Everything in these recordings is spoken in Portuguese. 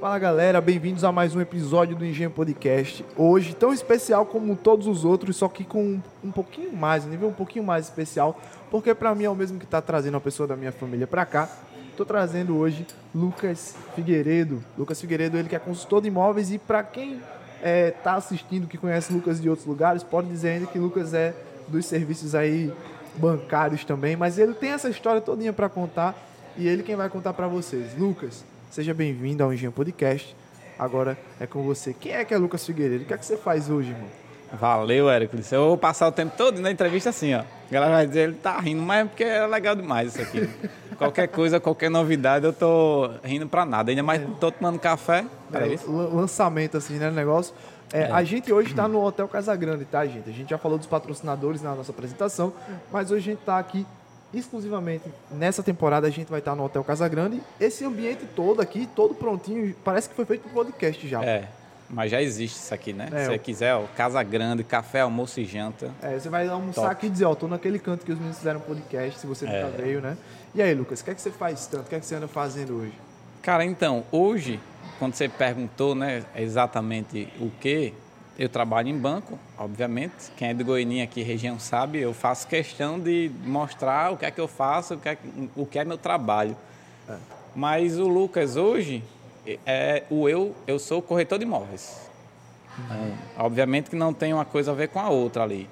Fala galera, bem-vindos a mais um episódio do Engenho Podcast. Hoje, tão especial como todos os outros, só que com um pouquinho mais, um nível um pouquinho mais especial, porque para mim é o mesmo que está trazendo uma pessoa da minha família para cá. Estou trazendo hoje Lucas Figueiredo. Lucas Figueiredo, ele que é consultor de imóveis e para quem está assistindo, que conhece Lucas de outros lugares, pode dizer ainda que Lucas é dos serviços aí bancários também, mas ele tem essa história todinha para contar e ele quem vai contar para vocês. Lucas, seja bem-vindo ao Engenho Podcast. Agora é com você. Quem é que é Lucas Figueiredo? O que é que você faz hoje, irmão? Valeu, Hércules. Eu vou passar o tempo todo na entrevista assim, ó. A galera vai dizer, ele tá rindo, mas é porque é legal demais isso aqui. qualquer coisa, qualquer novidade, eu tô rindo pra nada. Ainda mais tô tomando café. É, lançamento, assim, né, negócio. É, é. A gente hoje está no Hotel Casagrande, tá, gente? A gente já falou dos patrocinadores na nossa apresentação, mas hoje a gente está aqui exclusivamente nessa temporada. A gente vai estar no Hotel Casagrande. Esse ambiente todo aqui, todo prontinho, parece que foi feito para podcast já. É. Mas já existe isso aqui, né? É, Se você quiser, ó, Casa Grande, café, almoço e janta. É, você vai almoçar Top. aqui e dizer, ó, tô naquele canto que os meninos fizeram podcast, se você é. nunca veio, né? E aí, Lucas, o que é que você faz tanto? O que é que você anda fazendo hoje? Cara, então, hoje, quando você perguntou, né, exatamente o que, eu trabalho em banco, obviamente. Quem é de Goiânia aqui, região, sabe. Eu faço questão de mostrar o que é que eu faço, o que é, o que é meu trabalho. É. Mas o Lucas hoje, é, o eu, eu sou corretor de imóveis. Uhum. obviamente que não tem uma coisa a ver com a outra ali,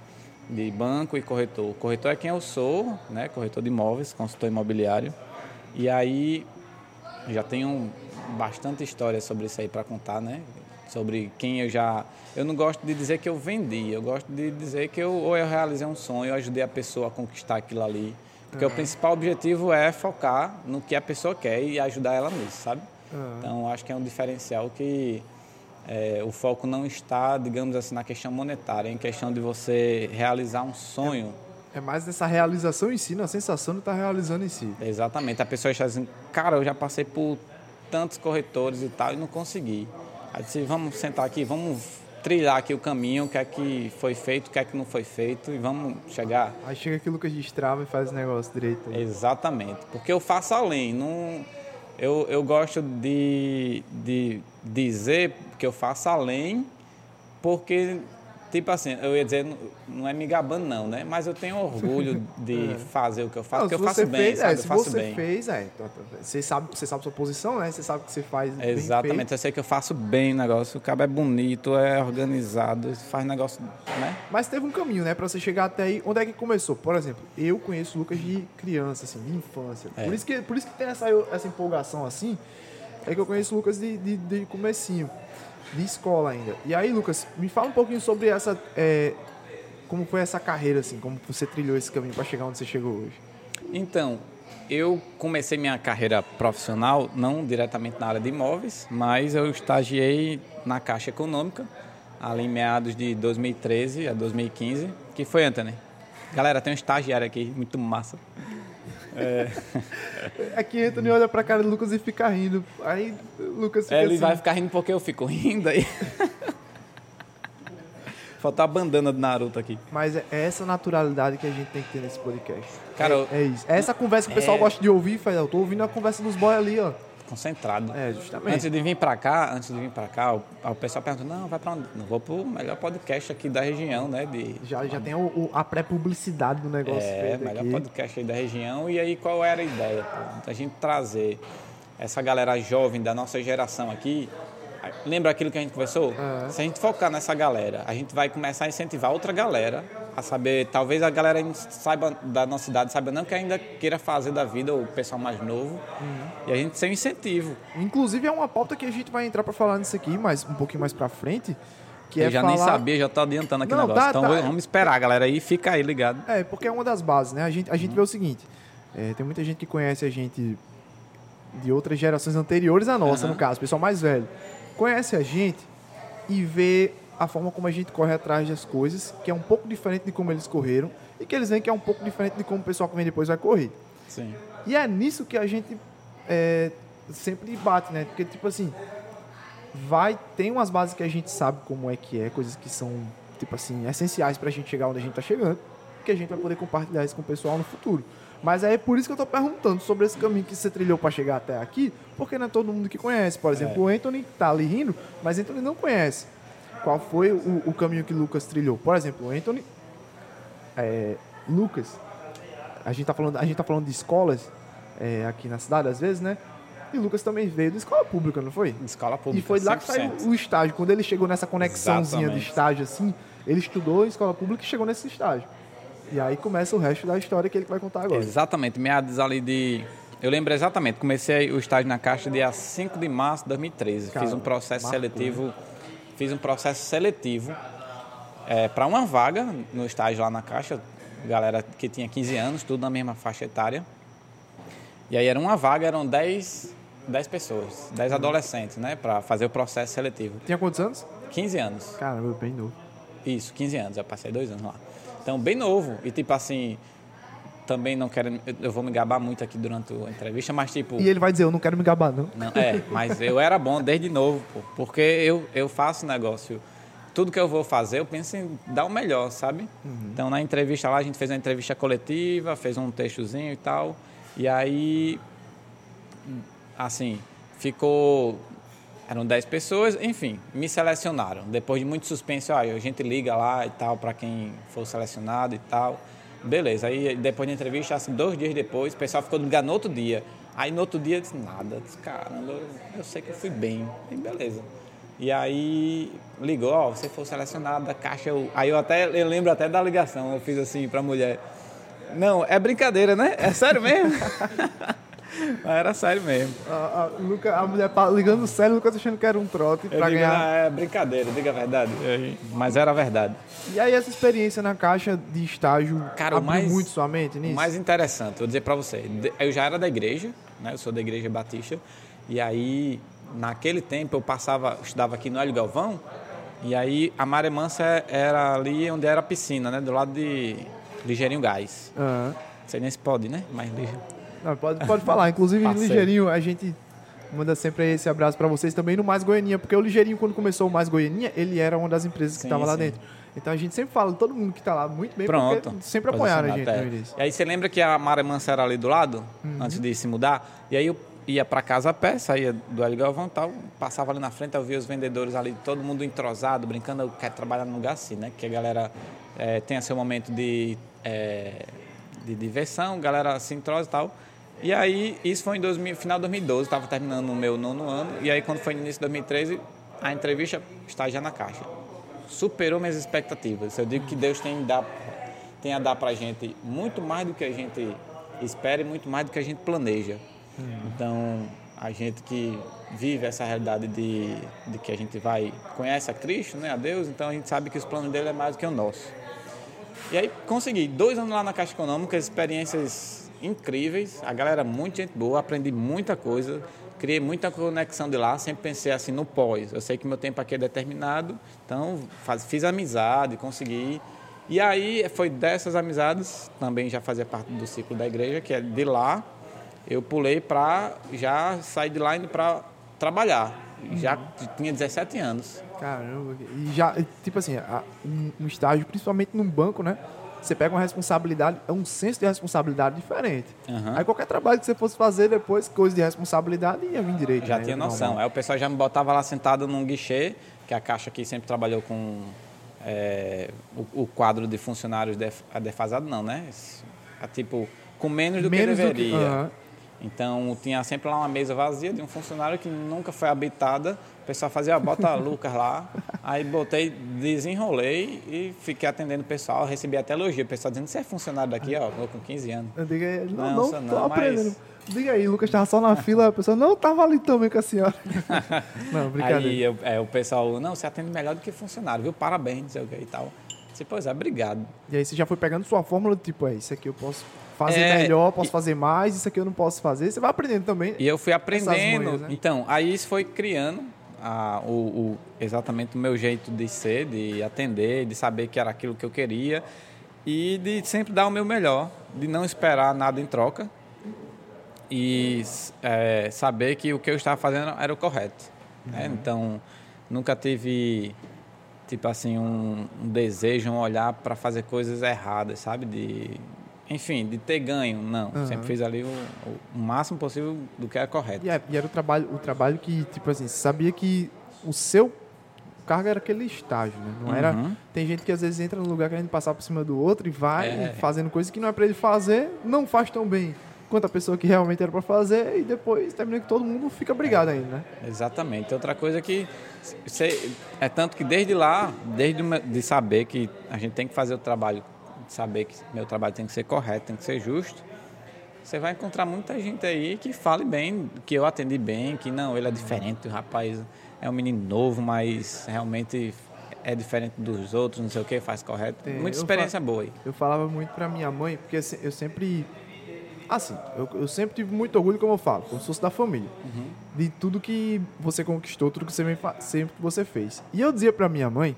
de banco e corretor. O corretor é quem eu sou, né? Corretor de imóveis, consultor imobiliário. E aí já tenho bastante história sobre isso aí para contar, né? Sobre quem eu já. Eu não gosto de dizer que eu vendi, eu gosto de dizer que eu ou eu realizei um sonho, eu ajudei a pessoa a conquistar aquilo ali. Porque uhum. o principal objetivo é focar no que a pessoa quer e ajudar ela nisso, sabe? Uhum. Então, acho que é um diferencial que é, o foco não está, digamos assim, na questão monetária, é em questão de você realizar um sonho. É, é mais nessa realização em si, na sensação de estar realizando em si. Exatamente. A pessoa está dizendo, cara, eu já passei por tantos corretores e tal e não consegui. Aí disse, vamos sentar aqui, vamos trilhar aqui o caminho, o que é que foi feito, o que é que não foi feito e vamos chegar. Aí chega aqui o Lucas destrava e faz o negócio direito. Exatamente. Porque eu faço além, não eu, eu gosto de, de dizer que eu faço além, porque Tipo assim, eu ia dizer, não é me gabando não, né? Mas eu tenho orgulho de é. fazer o que eu faço, não, porque eu faço bem, fez, sabe? É, eu faço você bem. fez, é. Você sabe, você sabe a sua posição, né? Você sabe que você faz Exatamente, eu sei que eu faço bem o negócio. O cabo é bonito, é organizado, faz negócio, né? Mas teve um caminho, né? Pra você chegar até aí. Onde é que começou? Por exemplo, eu conheço o Lucas de criança, assim, de infância. É. Por, isso que, por isso que tem essa, essa empolgação, assim, é que eu conheço o Lucas de, de, de comecinho de escola ainda. E aí, Lucas, me fala um pouquinho sobre essa. É, como foi essa carreira, assim, como você trilhou esse caminho para chegar onde você chegou hoje? Então, eu comecei minha carreira profissional, não diretamente na área de imóveis, mas eu estagiei na Caixa Econômica, ali em meados de 2013 a 2015, que foi, Anthony? Galera, tem um estagiário aqui, muito massa. É. Aqui Anthony olha pra cara do Lucas e fica rindo. Aí Lucas fica é, Ele assim. vai ficar rindo porque eu fico rindo aí. Falta a bandana do Naruto aqui. Mas é essa naturalidade que a gente tem que ter nesse podcast. Cara, é, é isso. É essa conversa que o pessoal é... gosta de ouvir, Faz, eu tô ouvindo a conversa dos boys ali, ó concentrado. É, justamente. Antes de vir para cá, antes de vir para cá, o, o, pessoal pergunta: "Não, vai para onde?" Não vou pro melhor podcast aqui da região, né, de Já já tem o, o, a pré-publicidade do negócio É, melhor aqui. podcast aí da região. E aí qual era a ideia? Pô? A gente trazer essa galera jovem da nossa geração aqui Lembra aquilo que a gente conversou? Uhum. Se a gente focar nessa galera, a gente vai começar a incentivar outra galera a saber, talvez a galera saiba da nossa cidade, saiba não que ainda queira fazer da vida o pessoal mais novo. Uhum. E a gente ser um incentivo. Inclusive é uma pauta que a gente vai entrar para falar nisso aqui, mas um pouquinho mais para frente. Que Eu é já falar... nem sabia, já tô adiantando aqui o negócio. Tá, então tá. vamos esperar, galera, aí fica aí ligado. É, porque é uma das bases, né? A gente, a gente uhum. vê o seguinte: é, tem muita gente que conhece a gente de outras gerações anteriores à nossa, no caso, pessoal mais velho conhece a gente e vê a forma como a gente corre atrás das coisas, que é um pouco diferente de como eles correram, e que eles veem que é um pouco diferente de como o pessoal que vem depois vai correr. Sim. E é nisso que a gente é, sempre bate, né? Porque, tipo assim, vai, tem umas bases que a gente sabe como é que é, coisas que são, tipo assim, essenciais pra gente chegar onde a gente tá chegando, que a gente vai poder compartilhar isso com o pessoal no futuro. Mas é por isso que eu tô perguntando sobre esse caminho que você trilhou para chegar até aqui, porque não é todo mundo que conhece. Por exemplo, o Anthony tá ali rindo, mas Anthony não conhece. Qual foi o, o caminho que Lucas trilhou? Por exemplo, o Anthony. é, Lucas, a gente tá falando, a gente tá falando de escolas é, aqui na cidade, às vezes, né? E Lucas também veio da escola pública, não foi? Escola pública. E foi lá que saiu 100%. o estágio. Quando ele chegou nessa conexãozinha Exatamente. de estágio assim, ele estudou em escola pública e chegou nesse estágio. E aí começa o resto da história que ele vai contar agora. Exatamente, meados ali de. Eu lembro exatamente, comecei o estágio na Caixa dia 5 de março de 2013. fiz Caramba, um processo marcou, seletivo. Fiz um processo seletivo para uma vaga no estágio lá na Caixa, galera que tinha 15 anos, tudo na mesma faixa etária. E aí era uma vaga, eram 10, 10 pessoas, 10 adolescentes, né, para fazer o processo seletivo. Tinha quantos anos? 15 anos. Caramba, bem novo. Isso, 15 anos, eu passei dois anos lá. Então, bem novo. E tipo assim, também não quero. eu- vou me gabar muito aqui durante a entrevista, mas tipo. E ele vai dizer, eu não quero me gabar, não. Não, é, mas eu era bom desde novo, pô, porque eu, eu faço negócio. Tudo que eu vou fazer, eu penso em dar o melhor, sabe? Então, na entrevista lá, a gente fez uma entrevista coletiva, fez um textozinho e tal. E aí, assim, ficou. Eram 10 pessoas, enfim, me selecionaram. Depois de muito suspense, ó, a gente liga lá e tal, para quem for selecionado e tal. Beleza, aí depois da entrevista, assim, dois dias depois, o pessoal ficou ligado no outro dia. Aí no outro dia eu disse, nada, disse, caramba, eu, eu sei que eu fui bem. E beleza. E aí ligou, ó, você foi selecionado da caixa. Eu... Aí eu até eu lembro até da ligação, eu fiz assim pra mulher. Não, é brincadeira, né? É sério mesmo? Mas era sério mesmo. A, a, Luca, a mulher ligando sério, o Lucas achando que era um trote Eu pra digo, ganhar. "Não, é brincadeira, diga a verdade. Mas era a verdade. E aí essa experiência na caixa de estágio Cara, o abriu mais- muito sua mente nisso? O mais interessante, vou dizer pra você, eu já era da igreja, né? Eu sou da igreja batista. E aí, naquele tempo, eu passava, eu estudava aqui no Hélio Galvão. E aí, a Maré Mansa era ali onde era a piscina, né? Do lado de Ligeirinho Gás. Aham. Não sei nem se pode, né? Mas ligeiro. Não, pode, pode falar. Inclusive, Passei. Ligeirinho, a gente manda sempre esse abraço pra vocês também no Mais Goianinha, porque o Ligeirinho, quando começou o Mais Goianinha, ele era uma das empresas que Sim, estava lá dentro. Então a gente sempre fala, todo mundo que tá lá, muito bem, Pronto. sempre apoiaram a gente é. início. E aí você lembra que a Maré Mansa era ali do lado, Uhum. antes de se mudar? E aí eu ia para casa a pé, saía do Hélio Galvão e tal, passava ali na frente, eu via os vendedores ali, todo mundo entrosado, brincando, eu quero trabalhar num lugar assim, né? Que a galera eh, tenha seu momento de, eh, de diversão, galera se entrosa e tal. E aí, isso foi em 2000, final de 2012, estava terminando o meu nono ano, e aí quando foi no início de 2013, a entrevista está já na caixa superou minhas expectativas. Eu digo que Deus tem, dar, tem a dar para a gente muito mais do que a gente espera e muito mais do que a gente planeja. Então, a gente que vive essa realidade de, de que a gente vai, conhece a Cristo, né, a Deus, então a gente sabe que os planos dele é mais do que o nosso. E aí consegui, dois anos lá na Caixa Econômica, experiências incríveis, a galera muito gente boa, aprendi muita coisa, criei muita conexão de lá, sempre pensei assim no pós. Eu sei que meu tempo aqui é determinado, então faz, fiz amizade, consegui. E aí foi dessas amizades, também já fazia parte do ciclo da igreja, que é de lá, eu pulei para já sair de lá indo para trabalhar. Já tinha 17 anos. Caramba, e já, tipo assim, um estágio, principalmente num banco, né? Você pega uma responsabilidade, é um senso de responsabilidade diferente. Aham. Aí qualquer trabalho que você fosse fazer depois, coisa de responsabilidade, ia vir direito. Já né? tinha noção. Aí o pessoal já me botava lá sentado num guichê, que a Caixa aqui sempre trabalhou com é, o, o quadro de funcionários def, a defasado, não, né? Esse- a, tipo, com menos do Menos que do que- deveria. Então tinha sempre lá uma mesa vazia de um funcionário que nunca foi habitada. O pessoal fazia, bota Lucas lá. Aí botei, desenrolei e fiquei atendendo o pessoal. Recebi até elogio. O pessoal dizendo, você é funcionário daqui, ó, eu com 15 anos. Eu digo, aí, não, Não, não, não, mas- aprendendo. Diga aí, Lucas tava só na fila, a pessoa, não, tava ali também com a senhora. não, brincadeira. Aí eu- é, o pessoal, não, você atende melhor do que funcionário, viu? Parabéns, sei o que e tal. Disse, pois é, obrigado. E aí você já foi pegando sua fórmula, tipo, é, isso aqui eu posso fazer É, melhor, posso e- fazer mais, isso aqui eu não posso fazer. Você vai aprendendo também. E eu fui aprendendo. manhas, né? Então, aí isso foi criando a- o, o- exatamente o meu jeito de ser, de atender, de saber que era aquilo que eu queria e de sempre dar o meu melhor, de não esperar nada em troca e é, saber que o que eu estava fazendo era o correto. né? Então, nunca tive tipo assim um, um desejo, um olhar para fazer coisas erradas, sabe? De enfim, de ter ganho, não. Aham. Sempre fiz ali o, o máximo possível do que era correto. E, é- e era o trabalho, o trabalho que, tipo assim, você sabia que o seu cargo era aquele estágio, né? Não era. Uhum. Tem gente que às vezes entra no lugar querendo passar por cima do outro e vai É. fazendo coisa que não é pra ele fazer, não faz tão bem quanto a pessoa que realmente era pra fazer, e depois termina que todo mundo fica brigado ainda, né? Exatamente. Outra coisa que é tanto que desde lá, desde de saber que a gente tem que fazer o trabalho, de saber que meu trabalho tem que ser correto, tem que ser justo, você vai encontrar muita gente aí que fale bem, que eu atendi bem, que não, ele é diferente, o rapaz é um menino novo, mas realmente é diferente dos outros, não sei o que, faz correto. É, Muita experiência boa aí. Eu falava muito pra minha mãe, porque se- eu sempre. Assim, eu, eu sempre tive muito orgulho, como eu falo, como se fosse da família. De tudo que você conquistou, tudo que você sempre que você fez. E eu dizia pra minha mãe,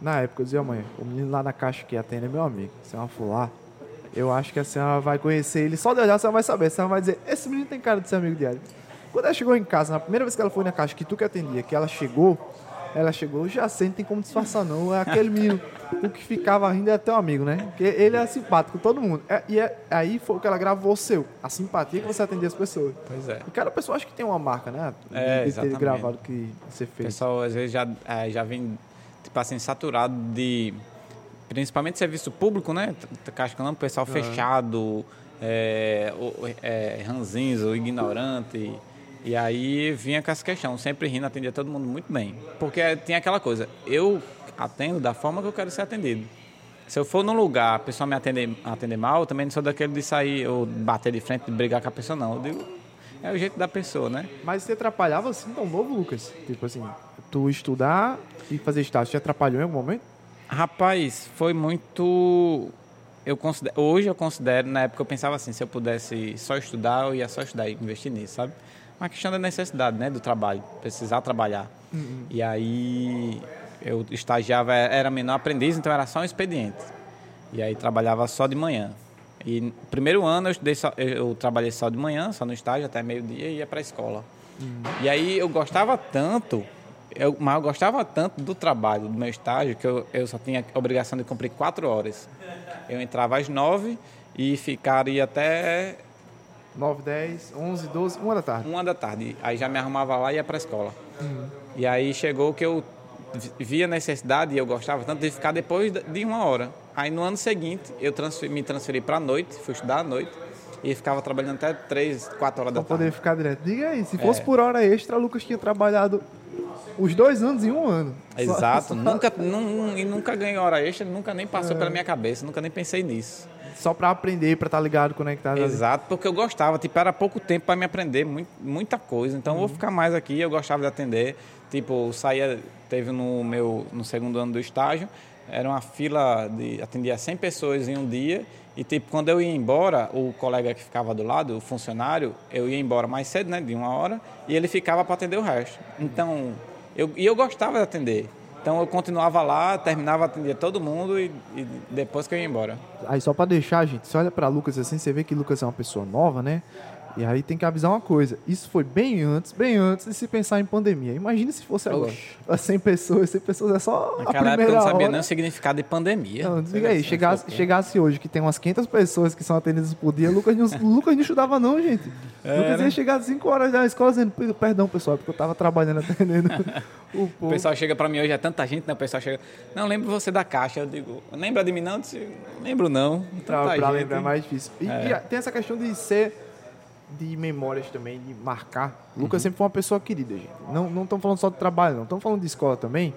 na época, eu dizia, mãe, o menino lá na caixa que atende é meu amigo. Se ela for lá, eu acho que a senhora vai conhecer ele. Só de olhar, a senhora vai saber. A senhora vai dizer, esse menino tem cara de ser amigo diário. Quando ela chegou em casa, na primeira vez que ela foi na caixa, que tu que atendia, que ela chegou, ela chegou, já sei, não tem como disfarçar não. É aquele menino, o que ficava rindo é teu amigo, né? Porque ele é simpático com todo mundo. É- e é- aí foi que ela gravou o seu, a simpatia que você atendia as pessoas. Pois é. E cada pessoa acho que tem uma marca, né? De, É, de ter exatamente. gravado o que você O fez. pessoal às vezes já, é, já vem, tipo assim, saturado de. Principalmente serviço público, né? Econômica, pessoal fechado, é, é, ignorante. E aí vinha com essa questão, sempre rindo, atendia todo mundo muito bem. Porque tinha aquela coisa, eu atendo da forma que eu quero ser atendido. Se eu for num lugar, a pessoa me atender, atender mal, eu também não sou daquele de sair ou bater de frente, de brigar com a pessoa, não. Eu digo, é o jeito da pessoa, né? Mas você atrapalhava assim tão novo, Lucas? Tipo assim, tu estudar e fazer estágio, te atrapalhou em algum momento? Rapaz, foi muito. Eu considero, hoje eu considero, na época eu pensava assim, se eu pudesse só estudar, eu ia só estudar e investir nisso, sabe? Uma questão da necessidade, né, do trabalho, precisar trabalhar. E aí eu estagiava, era menor aprendiz, então era só um expediente. E aí trabalhava só de manhã. E no primeiro ano eu, estudei só- eu, trabalhei só de manhã, só no estágio, até meio-dia e ia para a escola. E aí eu gostava tanto, eu, mas eu gostava tanto do trabalho, do meu estágio, que eu, eu só tinha a obrigação de cumprir quatro horas. Eu entrava às nove e ficaria até 9, 10, 11, 12, 1 da tarde. uma da tarde. Aí já me arrumava lá e ia para a escola. E aí chegou que eu vi- via necessidade e eu gostava tanto de ficar depois de uma hora. Aí no ano seguinte eu transferi- me transferi para a noite, fui estudar à noite e ficava trabalhando até três, quatro horas Pra da tarde. poder ficar direto. Diga aí, se É. fosse por hora extra, Lucas tinha trabalhado os dois anos em um ano. Exato, Só, nunca, nun- e nunca ganhei hora extra, nunca nem passou pela minha cabeça, nunca nem pensei nisso. só pra aprender, pra estar ligado, conectado. ali. Exato, porque eu gostava, tipo, era pouco tempo para me aprender muito, muita coisa, então eu vou ficar mais aqui, eu gostava de atender, tipo, saía, teve no meu, no segundo ano do estágio, era uma fila de, atendia 100 pessoas em um dia, e tipo, quando eu ia embora, o colega que ficava do lado, o funcionário, eu ia embora mais cedo, né, de uma hora, e ele ficava para atender o resto. Então, eu, e eu gostava de atender. Então eu continuava lá, terminava, atendia todo mundo e, e depois que eu ia embora. Aí só pra deixar, gente, você olha pra Lucas assim, você vê que Lucas é uma pessoa nova, né? E aí tem que avisar uma coisa. Isso foi bem antes, bem antes de se pensar em pandemia. Imagina se fosse agora. Oxe. As 100 pessoas, 100 pessoas é só a Naquela primeira época eu não sabia hora. nem o significado de pandemia. Não, desliga aí. Chegasse, chegasse hoje que tem umas 500 pessoas que são atendidas por dia, Lucas não, Lucas não estudava não, gente. Lucas né? ia chegar às 5 horas da escola dizendo, "Per- perdão, pessoal, é porque eu tava trabalhando atendendo o O povo. pessoal chega pra mim hoje, é tanta gente, né? O pessoal chega. Não, lembro você da caixa. Eu digo, lembra de mim não? Eu disse, lembro não. Tanta pra gente. lembrar é mais difícil. E, É. e a- tem essa questão de ser de memórias também, de marcar. Uhum. Lucas sempre foi uma pessoa querida, gente. Não não estamos falando só de trabalho, não. Estamos falando de escola também.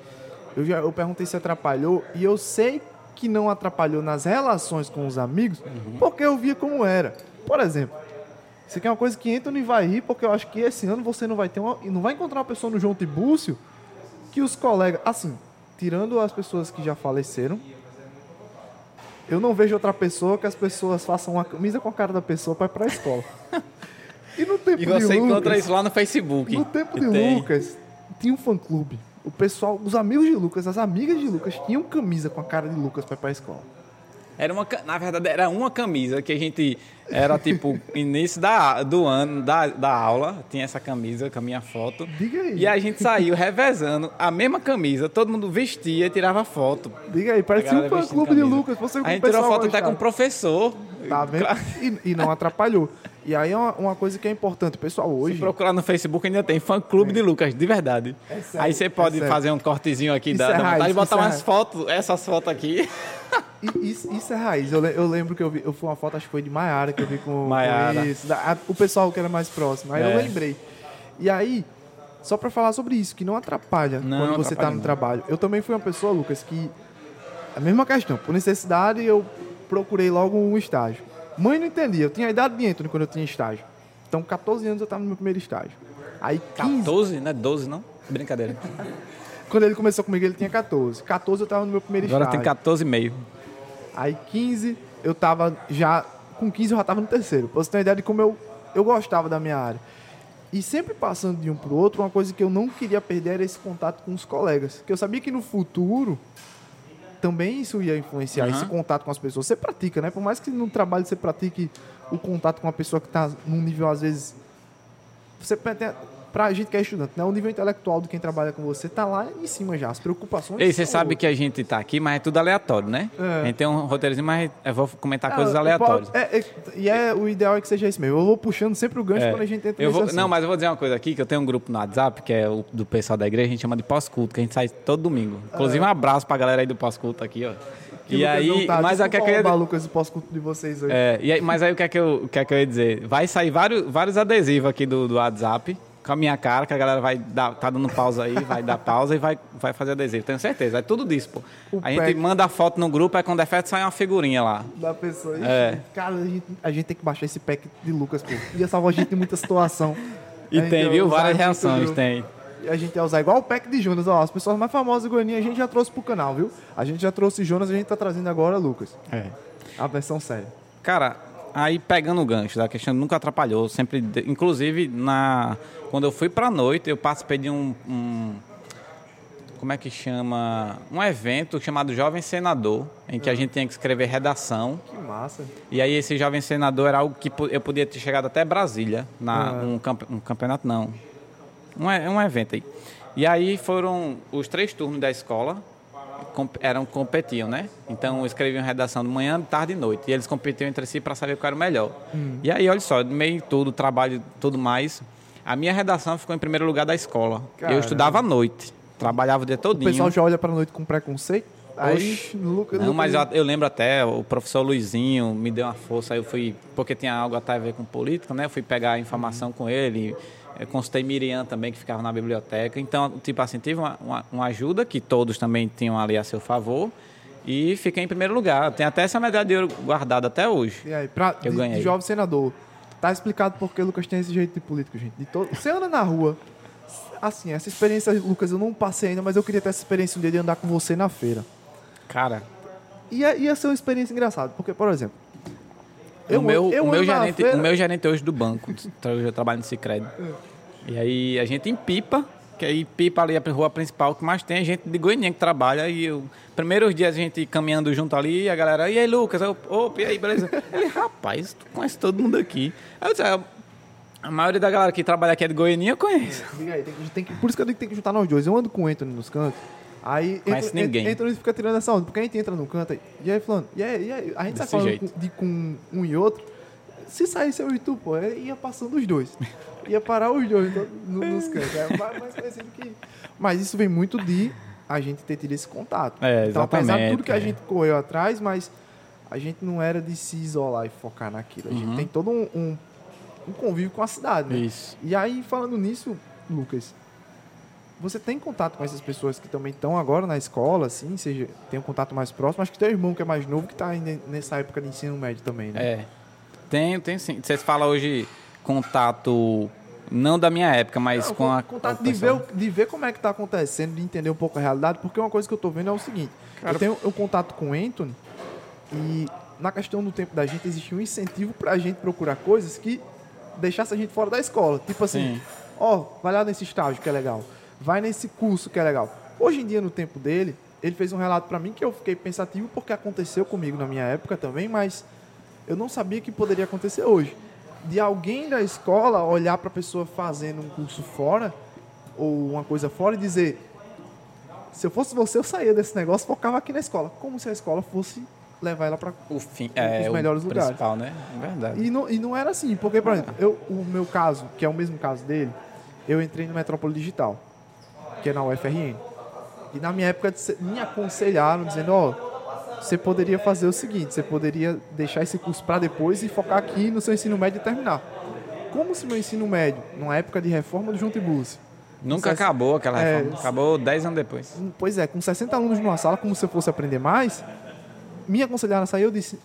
Eu, já, eu perguntei se atrapalhou e eu sei que não atrapalhou nas relações com os amigos, Uhum. porque eu via como era. Por exemplo, isso aqui é uma coisa que Anthony vai rir, porque eu acho que esse ano você não vai ter uma, não vai encontrar uma pessoa no João Tibúrcio que os colegas, assim, tirando as pessoas que já faleceram, eu não vejo outra pessoa que as pessoas façam uma camisa com a cara da pessoa para ir pra escola. E no tempo E de você encontra Lucas, isso lá no Facebook. no tempo de tem. Lucas, tinha um fã-clube. O pessoal, os amigos de Lucas, as amigas de Lucas, tinham camisa com a cara de Lucas para ir pra escola. Era uma, na verdade, era uma camisa que a gente. Era tipo início da, do ano, da, da aula, tinha essa camisa com a minha foto. Diga aí. E a gente saiu revezando a mesma camisa, todo mundo vestia e tirava foto. Diga aí, parecia A um fã clube de. Lucas. Você A gente tirou foto até com o professor. Tá vendo? E, e não atrapalhou. E aí é uma, uma coisa que é importante, pessoal, Se hoje. procurar no Facebook ainda tem fã clube de Lucas, de verdade. É sério, Aí você pode é fazer um cortezinho aqui da, é da vontade de botar é umas fotos, essas fotos aqui. E Isso, isso é raiz. Eu, eu lembro que eu vi. Eu fui uma foto, acho que foi de Maiara, que eu vi com, Maiara. com isso. da- a- o pessoal que era mais próximo. Aí eu É. lembrei. E aí, só pra falar sobre isso, que não atrapalha Não, quando não você tá atrapalha no trabalho. Eu também fui uma pessoa, Lucas, que. A mesma questão. Por necessidade, eu procurei logo um estágio. Mãe não entendia. Eu tinha a idade de Anthony quando eu tinha estágio. Então, 14 anos eu tava no meu primeiro estágio. Aí, 15, 14, não é 12, não? Brincadeira. quando ele começou comigo, ele tinha 14. 14 eu tava no meu primeiro Agora tem estágio. 14 e meio. Aí 15, eu tava já. Com 15 eu já tava no terceiro. Pra você ter uma ideia de como eu, eu gostava da minha área. E sempre passando de um pro outro, uma coisa que eu não queria perder era esse contato com os colegas. Que eu sabia que no futuro também isso ia influenciar, Aham. esse contato com as pessoas. Você pratica, né? Por mais que no trabalho você pratique o contato com uma pessoa que tá num nível, às vezes. Você Pra gente que é estudante, né? O nível intelectual de quem trabalha com você tá lá em cima já. As preocupações. Ei, você sabe outras. que a gente tá aqui, mas é tudo aleatório, né? É. A gente tem um roteirozinho, mas eu vou comentar coisas Ah, aleatórias. é, é, e é, o ideal é que seja isso mesmo. Eu vou puxando sempre o gancho É. quando a gente entra Eu vou, não, mas eu vou dizer uma coisa aqui, que eu tenho um grupo no WhatsApp, que é o do pessoal da igreja, a gente chama de pós-culto, que a gente sai todo domingo. Inclusive, um abraço pra galera aí do pós-culto aqui, ó. É. Que e aí, tá. mas o que é que eu ia Lucas, pós-culto de vocês hoje. É, e aí- mas aí o que é que eu, o que é que eu ia dizer? Vai sair vários, vários adesivos aqui do, do WhatsApp com a minha cara, que a galera vai dar, tá dando pausa aí, vai dar pausa e vai, vai fazer adesivo. Tenho certeza. É tudo disso, pô. O a gente pack- manda a foto no grupo, aí quando é festa sai uma figurinha lá. Da pessoa. É. Cara, a gente, a gente tem que baixar esse pack de Lucas, pô. Ia salvar a gente de muita situação. E gente tem, viu? Várias reações, viu? tem. A gente ia usar igual o pack de Jonas. Ó, as pessoas mais famosas de Goiânia a gente já trouxe pro canal, viu? A gente já trouxe Jonas, a gente tá trazendo agora Lucas. É. A versão séria. Cara, aí pegando o gancho da questão, nunca atrapalhou. Sempre, inclusive, na, quando eu fui pra noite, eu participei de um, um- Como é que chama? Um evento chamado Jovem Senador, em que a gente tinha que escrever redação. Que massa. E aí esse jovem senador era algo que eu podia ter chegado até Brasília, na, Ah. um, campe- um campeonato não, um, um evento aí. E aí foram os três turnos da escola, eram competiam, né? Então escreviam redação de manhã, de tarde e noite. E eles competiam entre si para saber qual era o melhor. Hum. E aí, olha só, no meio de tudo, trabalho, tudo mais, a minha redação ficou em primeiro lugar da escola. Caramba. Eu estudava à noite, trabalhava o dia O todinho. pessoal já olha pra noite com preconceito. Aí, Oxi. Lucas. Não, mas eu, eu lembro até, o professor Luizinho me deu uma força, aí eu fui, porque tinha algo até a ver com política, né? Eu fui pegar a informação com ele, eu consultei Miriam também, que ficava na biblioteca. Então, tipo assim, tive uma, uma, uma ajuda, que todos também tinham ali a seu favor, e fiquei em primeiro lugar. Tem até essa medalha de ouro guardada até hoje. E aí, pra, Eu de, ganhei. de jovem senador, tá explicado porque o Lucas tem esse jeito de político, gente. De todo... Você anda na rua, assim, essa experiência, Lucas, eu não passei ainda, mas eu queria ter essa experiência um dia de andar com você na feira. Cara, Ia, ia ser uma experiência engraçada, porque, por exemplo, o meu, eu o, meu gerente, feira- o meu gerente hoje do banco, eu trabalho no Cicred. E aí a gente em Pipa, que aí Pipa ali é a rua principal que mais tem, é gente de Goiânia que trabalha. E eu, primeiros dias a gente caminhando junto ali, a galera, e aí Lucas? Eu, opa, e aí, beleza? Ele, rapaz, tu conhece todo mundo aqui. Aí eu disse, "Ah, a maioria da galera que trabalha aqui é de Goiânia, eu conheço. Aí, tem que, tem que- por isso que eu digo que tem que juntar nós dois. Eu ando com o Anthony nos cantos. Aí Conhece Anthony- ninguém. Anthony fica tirando essa onda, porque a gente entra no canto e aí falando, e aí, e aí? a gente sai Desse falando jeito. com, de, com um e outro. Se saísse eu e tu, pô, ia passando os dois. Ia parar os dois no- no- nos cantos. É mais, mais conhecido que. Mas isso vem muito de a gente ter tido esse contato. É, então, apesar de tudo que a é. gente correu atrás, mas a gente não era de se isolar e focar naquilo. A gente Uhum. tem todo um, um, um convívio com a cidade, né? Isso. E aí, falando nisso, Lucas, você tem contato com essas pessoas que também estão agora na escola, assim, seja, tem um contato mais próximo? Acho que teu irmão que é mais novo que está nessa época de ensino médio também, né? É. Tem, tem sim. Você fala hoje contato, não da minha época, mas Não, com a. contato o de ver, de ver como é que tá acontecendo, de entender um pouco a realidade, porque uma coisa que eu tô vendo é o seguinte, eu tenho um contato com o Anthony e na questão do tempo da gente existia um incentivo pra gente procurar coisas que deixasse a gente fora da escola. Tipo assim, Sim. ó, vai lá nesse estágio que é legal, vai nesse curso que é legal. Hoje em dia, no tempo dele, ele fez um relato para mim que eu fiquei pensativo porque aconteceu comigo na minha época também, mas eu não sabia que poderia acontecer hoje. De alguém da escola olhar para a pessoa fazendo um curso fora ou uma coisa fora e dizer: se eu fosse você, eu saía desse negócio, focava aqui na escola, como se a escola fosse levar ela para o fim, é, os melhores o lugares. Principal, né? É verdade. E não, e não era assim, porque, por exemplo, eu, o meu caso, que é o mesmo caso dele, eu entrei no Metrópole Digital, que é na UFRN. E na minha época me aconselharam, dizendo, ó, oh, você poderia fazer o seguinte, você poderia deixar esse curso para depois e focar aqui no seu ensino médio e terminar. Como se meu ensino médio, numa época de reforma do João Tiburcio, Nunca acabou aquela é, reforma, é, acabou 10 anos depois. Pois é, com 60 alunos numa sala, como se eu fosse aprender mais, me aconselharam a sair, eu disse,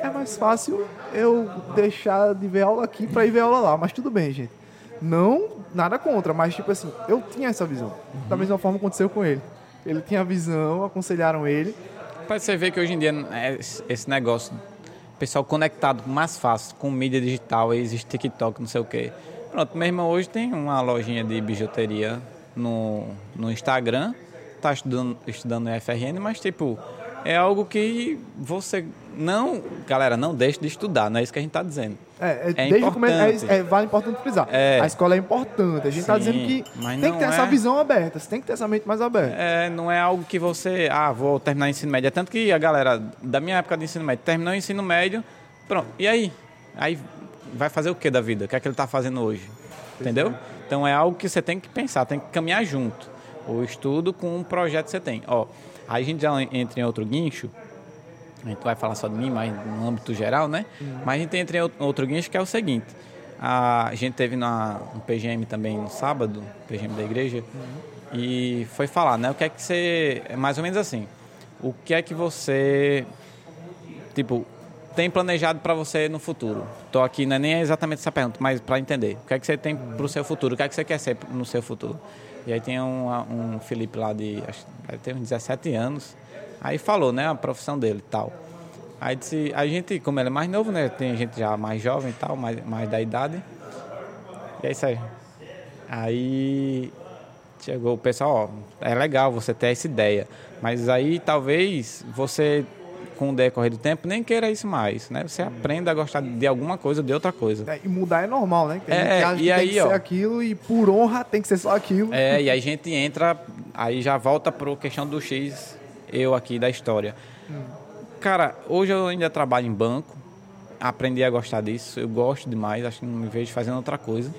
é mais fácil eu deixar de ver aula aqui para ir ver aula lá, mas tudo bem, gente. Não, nada contra, mas tipo assim, eu tinha essa visão. Uhum. Da mesma forma aconteceu com ele. Ele tinha a visão, aconselharam ele. Para você ver que hoje em dia é esse negócio, pessoal conectado mais fácil com mídia digital, existe TikTok, não sei o quê. Pronto, minha irmã hoje tem uma lojinha de bijuteria no, no Instagram, tá estudando, estudando FRN, mas tipo, é algo que você não, galera, não deixe de estudar, não é isso que a gente está dizendo. É, é, é importante. É, é, vale importante frisar. É. A escola é importante. A gente está dizendo que tem que ter essa é- visão aberta, você tem que ter essa mente mais aberta. É, não é algo que você, ah, vou terminar o ensino médio. É tanto que a galera da minha época de ensino médio terminou o ensino médio, pronto. E aí? Aí vai fazer o que da vida? O que é que ele está fazendo hoje? Entendeu? Então é algo que você tem que pensar, tem que caminhar junto. O estudo com um projeto que você tem. Ó, Aí a gente já entra em outro guincho, a gente vai falar só de mim, mas no âmbito geral, né? Uhum. Mas a gente entra em outro guincho que é o seguinte. A gente teve na, um PGM também no sábado, PGM da igreja, uhum. e foi falar, né? O que é que você. É mais ou menos assim. O que é que você. Tipo, tem planejado para você no futuro? Estou aqui, não é nem exatamente essa pergunta, mas para entender. O que é que você tem para o seu futuro? O que é que você quer ser no seu futuro? E aí tem um, um Felipe lá de, acho que tem uns 17 anos, aí falou, né, a profissão dele e tal. Aí disse, a gente, como ele é mais novo, né, tem gente já mais jovem e tal, mais, mais da idade. E é aí. Aí chegou o pessoal, ó, é legal você ter essa ideia, mas aí talvez você com o decorrer do tempo, nem queira isso mais, né? Você aprenda a gostar de alguma coisa de outra coisa. É, e mudar é normal, né? Tem é, gente que e aí, que ó, ser aquilo e por honra tem que ser só aquilo. É, e aí a gente entra, aí já volta a questão do X, eu aqui da história. Hum. Cara, hoje eu ainda trabalho em banco, aprendi a gostar disso, eu gosto demais, acho que não me vejo fazendo outra coisa,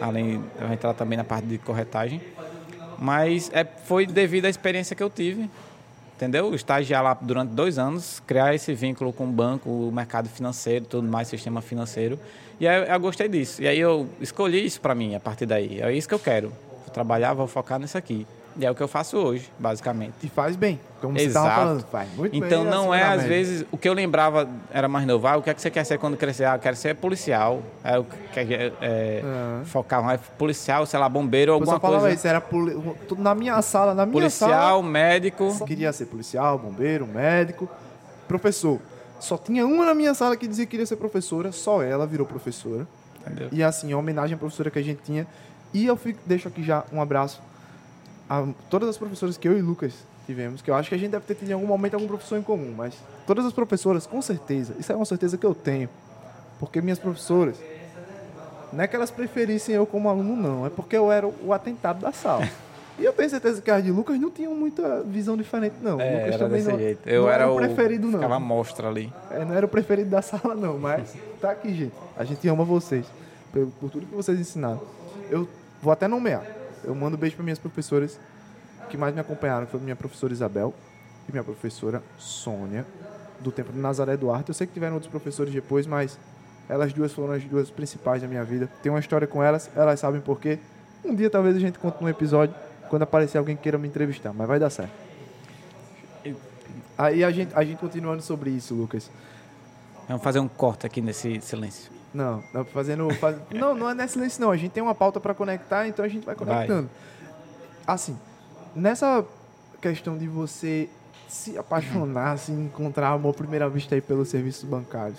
além de entrar também na parte de corretagem. Mas é, foi devido à experiência que eu tive entendeu? Estagiar lá durante dois anos, criar esse vínculo com o banco, o mercado financeiro, tudo mais, sistema financeiro. E aí eu gostei disso. E aí eu escolhi isso para mim a partir daí. É isso que eu quero. Vou trabalhar, vou focar nisso aqui. E é o que eu faço hoje, basicamente. E faz bem, como Exato. você estava falando. Faz muito então bem, não é, às vezes, o que eu lembrava era mais novo. Ah, o que é que você quer ser quando crescer? Ah, eu quero ser policial. É, eu quero é, é, uhum. focar mais policial, sei lá, bombeiro, ou alguma coisa. Isso, era poli... na minha sala, na minha policial, sala... Policial, médico... Eu queria ser policial, bombeiro, médico, professor. Só tinha uma na minha sala que dizia que queria ser professora, só ela virou professora. Entendeu? E assim, a homenagem à professora que a gente tinha. E eu fico, deixo aqui já um abraço a todas as professoras que eu e Lucas tivemos, que eu acho que a gente deve ter tido em algum momento algum professor em comum, mas todas as professoras, com certeza, isso é uma certeza que eu tenho, porque minhas professoras, não é que elas preferissem eu como aluno, não, é porque eu era o atentado da sala. E eu tenho certeza que as de Lucas não tinham muita visão diferente, não. É, Lucas era também desse não, jeito. Eu não era, era o preferido, não. Ficava mostra ali. É, não era o preferido da sala, não, mas tá aqui, gente. A gente ama vocês, por, por tudo que vocês ensinaram. Eu vou até nomear. Eu mando beijo para minhas professoras que mais me acompanharam foi minha professora Isabel e minha professora Sônia, do tempo de Nazaré Duarte. Eu sei que tiveram outros professores depois, mas elas duas foram as duas principais da minha vida. Tem uma história com elas, elas sabem por quê. Um dia talvez a gente conte um episódio quando aparecer alguém que queira me entrevistar, mas vai dar certo. Aí a gente, a gente continuando sobre isso, Lucas. Vamos fazer um corte aqui nesse silêncio. Não, não fazendo. Faz... não, não é nesse silêncio, não. A gente tem uma pauta para conectar, então a gente vai conectando. Vai. Assim, nessa questão de você se apaixonar, se encontrar amor à primeira vista aí pelos serviços bancários,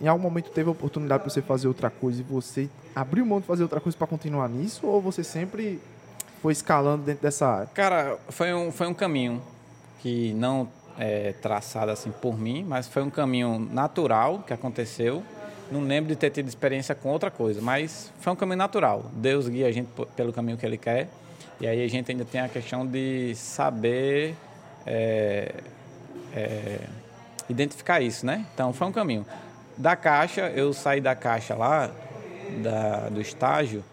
em algum momento teve a oportunidade para você fazer outra coisa e você abriu mão de fazer outra coisa para continuar nisso ou você sempre foi escalando dentro dessa área? Cara, foi um, foi um caminho. que não é traçado assim por mim, mas foi um caminho natural que aconteceu. Não lembro de ter tido experiência com outra coisa, mas foi um caminho natural. Deus guia a gente pelo caminho que Ele quer. E aí a gente ainda tem a questão de saber é, é, identificar isso, né? Então foi um caminho. Da caixa, eu saí da caixa lá, da, do estágio,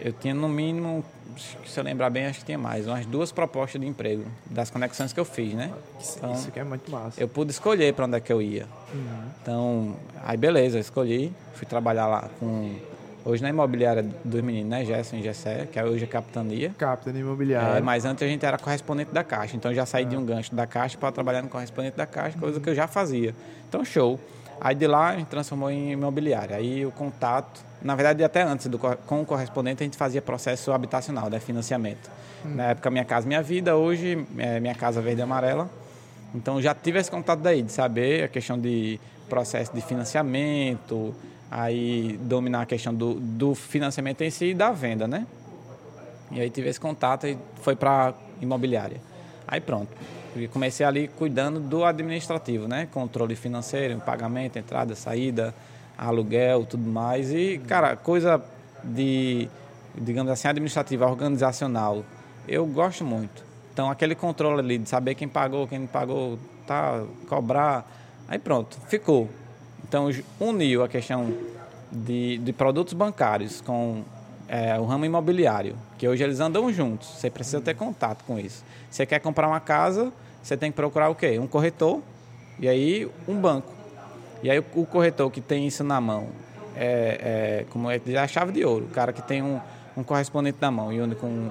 eu tinha no mínimo, se eu lembrar bem, acho que tinha mais, umas duas propostas de emprego, das conexões que eu fiz, né? Então, isso aqui é muito massa. Eu pude escolher para onde é que eu ia. Uhum. Então, aí beleza, escolhi, fui trabalhar lá com Hoje na imobiliária dos meninos, né? Gerson e Gessé, que é hoje a capitania. Capitania imobiliária. É, mas antes a gente era correspondente da Caixa. Então eu já saí de um gancho da Caixa para trabalhar no correspondente da Caixa, coisa que eu já fazia. Então, show. Aí de lá a gente transformou em imobiliária. Aí o contato, na verdade até antes do, com o correspondente a gente fazia processo habitacional, né? Financiamento. Hum. Na época Minha Casa Minha Vida, hoje é Minha Casa Verde e Amarela. Então já tive esse contato daí, de saber a questão de processo de financiamento, aí dominar a questão do, do financiamento em si e da venda, né? E aí tive esse contato e foi para imobiliária. Aí pronto, comecei ali cuidando do administrativo, né? Controle financeiro, pagamento, entrada, saída, aluguel, tudo mais. E, cara, coisa de, digamos assim, administrativa, organizacional, eu gosto muito. Então, aquele controle ali de saber quem pagou, quem não pagou, tá, cobrar, aí pronto, ficou. Então, uniu a questão de, de produtos bancários com é, o ramo imobiliário, que hoje eles andam juntos. Você precisa ter contato com isso. Você quer comprar uma casa, você tem que procurar o quê? Um corretor e aí um banco. E aí o, corretor que tem isso na mão é, é como é a chave de ouro. O cara que tem um, um correspondente na mão e une com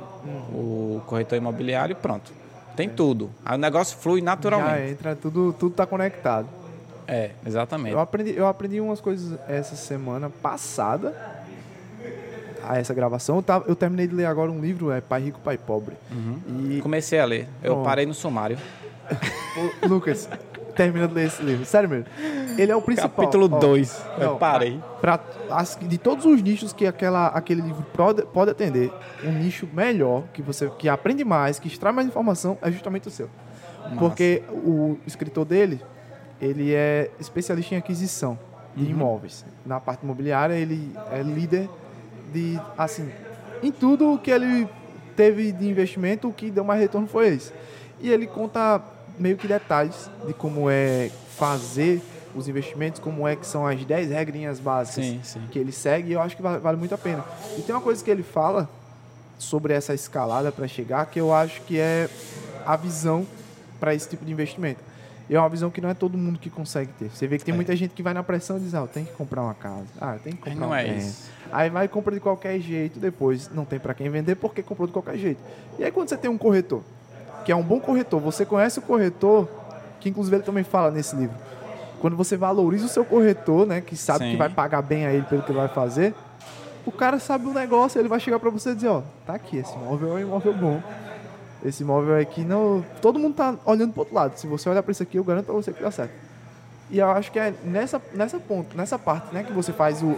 o corretor imobiliário, pronto. Tem tudo. Aí o negócio flui naturalmente. Já entra, tudo, tudo tá conectado. É, exatamente. Eu aprendi, eu aprendi umas coisas essa semana passada a essa gravação. Eu, tava, eu terminei de ler agora um livro, é Pai Rico, Pai Pobre. Uhum. E... Comecei a ler. Eu parei no sumário. Lucas, termina de ler esse livro. Sério mesmo. Ele é o principal. Capítulo 2. Eu parei. Pra, as, de todos os nichos que aquela, aquele livro pode, pode atender, um nicho melhor, que você que aprende mais, que extrai mais informação, é justamente o seu. Massa. Porque o escritor dele, ele é especialista em aquisição de uhum. imóveis. Na parte imobiliária, ele é líder de, assim, em tudo que ele teve de investimento, o que deu mais retorno foi esse. E ele conta meio que detalhes de como é fazer os investimentos, como é que são as 10 regrinhas básicas sim, sim. que ele segue, e eu acho que vale, vale muito a pena. E tem uma coisa que ele fala sobre essa escalada para chegar, que eu acho que é a visão para esse tipo de investimento. E é uma visão que não é todo mundo que consegue ter. Você vê que tem é. muita gente que vai na pressão e diz, ah, tem que comprar uma casa. Ah, tem que comprar não um é isso. Aí vai e compra de qualquer jeito, depois não tem para quem vender porque comprou de qualquer jeito. E aí quando você tem um corretor, que é um bom corretor, você conhece o corretor, que inclusive ele também fala nesse livro. Quando você valoriza o seu corretor, né, que sabe Sim. que vai pagar bem a ele pelo que ele vai fazer, o cara sabe o negócio, ele vai chegar para você e dizer, ó, tá aqui, esse imóvel é um imóvel bom esse imóvel aqui não. Todo mundo tá olhando pro outro lado. Se você olhar para isso aqui, eu garanto para você que dá certo. E eu acho que é nessa, nessa ponto, nessa parte, né, que você faz o.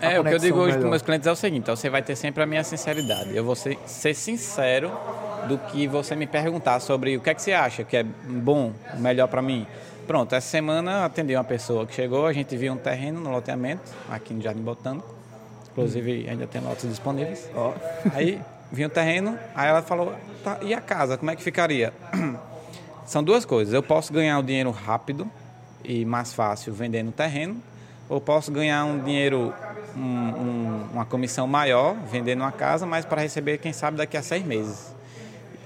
É, o que eu digo hoje para meus clientes é o seguinte: você vai ter sempre a minha sinceridade. Eu vou ser, ser sincero do que você me perguntar sobre o que é que você acha que é bom, melhor para mim. Pronto, essa semana atendi uma pessoa que chegou, a gente viu um terreno no loteamento, aqui no Jardim Botânico. Inclusive, ainda tem lotes disponíveis. Oh. Aí vinha o terreno, aí ela falou, tá, e a casa, como é que ficaria? São duas coisas. Eu posso ganhar o dinheiro rápido e mais fácil vendendo o terreno, ou posso ganhar um dinheiro, um, um, uma comissão maior vendendo uma casa, mas para receber, quem sabe, daqui a seis meses.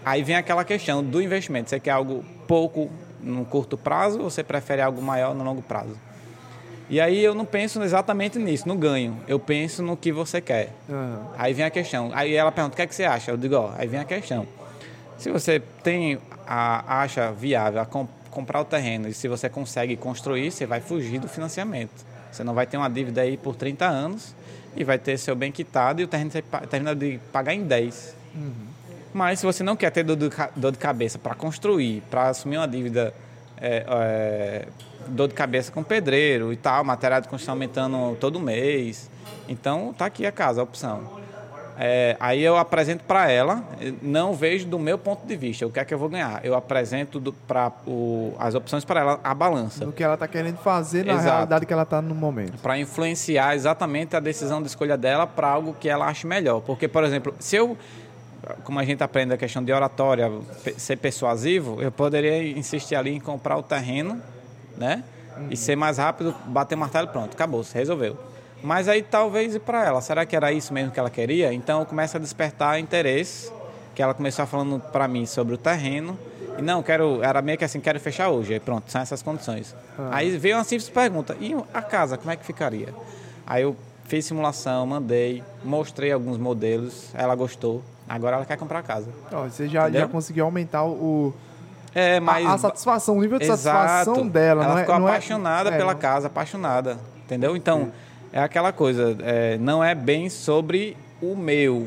Aí vem aquela questão do investimento. Você quer algo pouco no curto prazo ou você prefere algo maior no longo prazo? E aí eu não penso exatamente nisso, no ganho. Eu penso no que você quer. Uhum. Aí vem a questão. Aí ela pergunta, o que é que você acha? Eu digo, ó, aí vem a questão. Se você tem a, acha viável a comp comprar o terreno e se você consegue construir, você vai fugir do financiamento. Você não vai ter uma dívida aí por 30 anos e vai ter seu bem quitado e o terreno termina de pagar em 10. Uhum. Mas se você não quer ter dor de, dor de cabeça para construir, para assumir uma dívida é, é, dor de cabeça com pedreiro e tal, material de construção aumentando todo mês. Então, tá aqui a casa, a opção. É, aí eu apresento para ela, não vejo do meu ponto de vista o que é que eu vou ganhar. Eu apresento para as opções para ela, a balança. Do que ela está querendo fazer na Exato. realidade que ela está no momento. Para influenciar exatamente a decisão de escolha dela para algo que ela ache melhor. Porque, por exemplo, se eu, como a gente aprende a questão de oratória, ser persuasivo, eu poderia insistir ali em comprar o terreno, né? E ser mais rápido, bater o martelo, pronto, acabou, se resolveu. Mas aí talvez ir para ela, será que era isso mesmo que ela queria? Então começa a despertar interesse, que ela começou falando para mim sobre o terreno. E não, quero, era meio que assim, quero fechar hoje. Aí pronto, são essas condições. Aí veio uma simples pergunta, e a casa, como é que ficaria? Aí eu fiz simulação, mandei, mostrei alguns modelos, ela gostou. Agora ela quer comprar a casa. Ó, você já, Entendeu? já conseguiu aumentar o, É, a- mas a, satisfação, o nível de Exato. satisfação dela. Ela não é, ficou não é- apaixonada é, pela casa, apaixonada. Entendeu? Então, é aquela coisa, é, não é bem sobre o meu,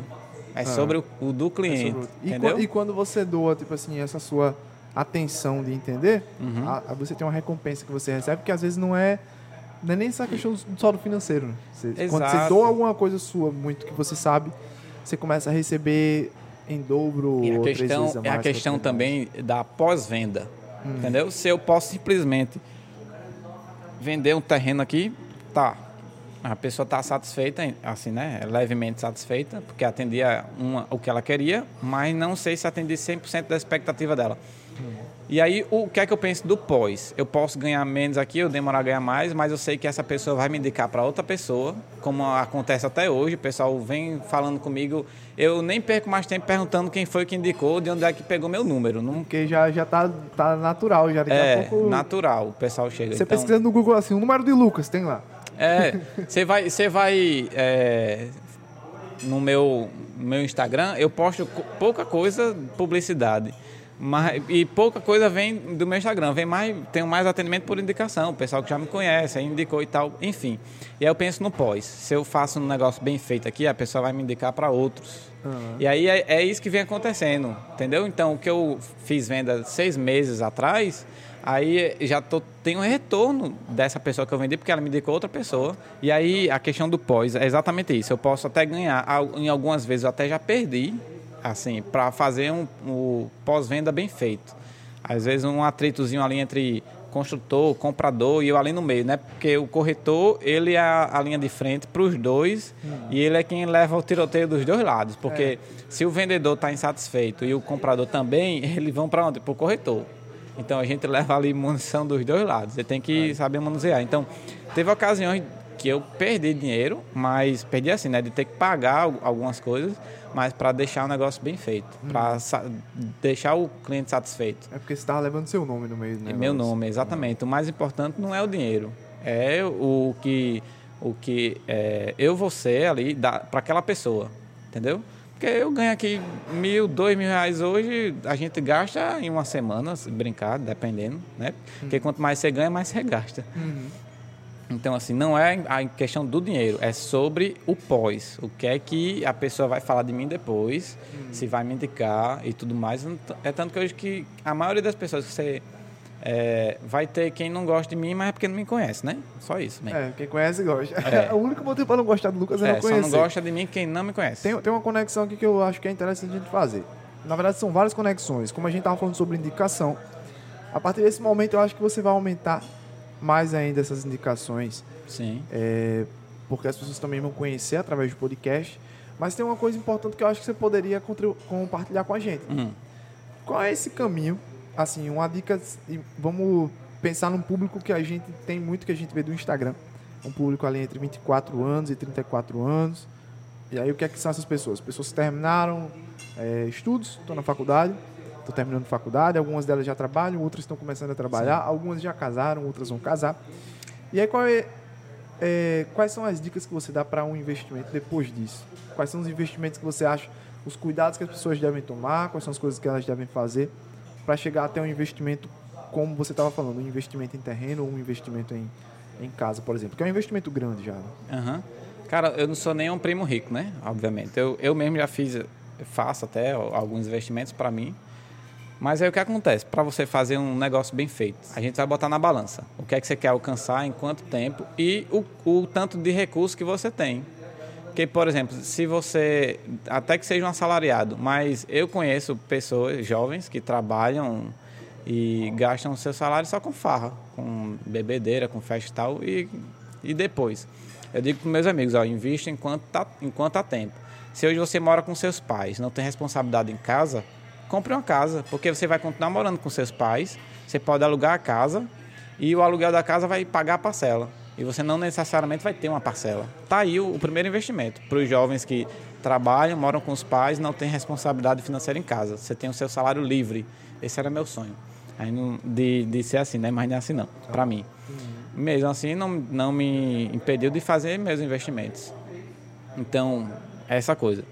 é sobre o, o do é cliente. o- e, entendeu? e quando você doa, tipo assim, essa sua atenção de entender, Uhum. a- a- você tem uma recompensa que você recebe, que às vezes não é, não é nem essa questão só do financeiro. né? Você- quando você doa alguma coisa sua, muito que você sabe, você começa a receber em dobro E a questão, vezes a é mais. a questão também da pós-venda. Hum. Entendeu? Se eu posso simplesmente vender um terreno aqui, tá. A pessoa está satisfeita, assim, né? Levemente satisfeita, porque atendia uma, o que ela queria, mas não sei se atendi 100% da expectativa dela. E aí, o que é que eu penso do pós? Eu posso ganhar menos aqui, eu demorar a ganhar mais, mas eu sei que essa pessoa vai me indicar para outra pessoa, como acontece até hoje. O pessoal vem falando comigo, eu nem perco mais tempo perguntando quem foi que indicou, de onde é que pegou meu número. Não Porque já, já tá, tá natural, já daqui é a pouco. natural, o pessoal chega. Você então, pesquisando no Google assim, o número de Lucas, tem lá. É, você vai, você vai é, no meu, meu Instagram, eu posto pouca coisa publicidade. Mas, e pouca coisa vem do meu Instagram, vem mais, tenho mais atendimento por indicação, o pessoal que já me conhece, aí indicou e tal, enfim. E aí eu penso no pós. Se eu faço um negócio bem feito aqui, a pessoa vai me indicar para outros. E aí é, é isso que vem acontecendo, entendeu? Então, o que eu fiz venda seis meses atrás, aí já tô, tenho um retorno dessa pessoa que eu vendi, porque ela me indicou outra pessoa. E aí a questão do pós é exatamente isso. Eu posso até ganhar, em algumas vezes eu até já perdi, assim, para fazer um, um pós-venda bem feito. Às vezes um atritozinho ali entre construtor, comprador e eu ali no meio, né? Porque o corretor, ele é a, a linha de frente para os dois e ele é quem leva o tiroteio dos dois lados. Porque se o vendedor está insatisfeito e o comprador também, eles vão para onde? Para o corretor. Então a gente leva ali munição dos dois lados. Você tem que saber manusear. Então, teve ocasiões que eu perdi dinheiro, mas perdi assim, né? De ter que pagar al- algumas coisas, mas para deixar o negócio bem feito, para deixar o cliente satisfeito. É porque você tava levando seu nome no meio, né? É meu nome, exatamente. O mais importante não é o dinheiro, é o que, o que é, eu vou ser ali para aquela pessoa, entendeu? Porque eu ganho aqui mil, dois mil reais hoje, a gente gasta em uma semana, se brincar, dependendo, né? Porque quanto mais você ganha, mais você gasta. Então, assim, não é a questão do dinheiro, é sobre o pós. O que é que a pessoa vai falar de mim depois, se vai me indicar e tudo mais. É tanto que hoje que a maioria das pessoas que você é, vai ter quem não gosta de mim, mas é porque não me conhece, né? Só isso? É, quem conhece gosta. É. o único motivo pra não gostar do Lucas é, É, não só conhecer. não gosta de mim quem não me conhece. Tem, tem uma conexão aqui que eu acho que é interessante a gente fazer. Na verdade, são várias conexões. Como a gente estava falando sobre indicação, a partir desse momento eu acho que você vai aumentar mais ainda essas indicações, Sim. é, porque as pessoas também vão conhecer através do podcast. Mas tem uma coisa importante que eu acho que você poderia compartilhar com a gente. Uhum. Qual é esse caminho? Assim, uma dica. Vamos pensar num público que a gente tem muito que a gente vê do Instagram. Um público ali entre 24 anos e 34 anos. E aí, o que é que são essas pessoas? Pessoas que terminaram é, estudos, estão na faculdade, estão terminando faculdade, algumas delas já trabalham, outras estão começando a trabalhar, algumas já casaram, outras vão casar. E aí, qual é, é, quais são as dicas que você dá para um investimento depois disso? Quais são os investimentos que você acha, os cuidados que as pessoas devem tomar, quais são as coisas que elas devem fazer para chegar até um investimento, como você estava falando, um investimento em terreno ou um investimento em, em casa, por exemplo, que é um investimento grande já. Aham. Cara, eu não sou nenhum primo rico, né? Obviamente. Eu, eu mesmo já fiz, faço até alguns investimentos para mim. Mas aí o que acontece? Para você fazer um negócio bem feito, a gente vai botar na balança. O que é que você quer alcançar, em quanto tempo e o, o tanto de recurso que você tem. Porque por exemplo, se você, até que seja um assalariado, mas eu conheço pessoas jovens que trabalham e gastam o seu salário só com farra, com bebedeira, com festa e tal, e, e depois. Eu digo para meus amigos, ó, invista enquanto, tá, enquanto há tempo. Se hoje você mora com seus pais, não tem responsabilidade em casa, compre uma casa, porque você vai continuar morando com seus pais, você pode alugar a casa e o aluguel da casa vai pagar a parcela. E você não necessariamente vai ter uma parcela. Tá aí o, o primeiro investimento para os jovens que trabalham, moram com os pais, não têm responsabilidade financeira em casa. Você tem o seu salário livre. Esse era meu sonho. Aí não, de, de ser assim, né? Mas não é assim não, para mim. Mesmo assim, não, não me impediu de fazer meus investimentos. Então, é essa coisa.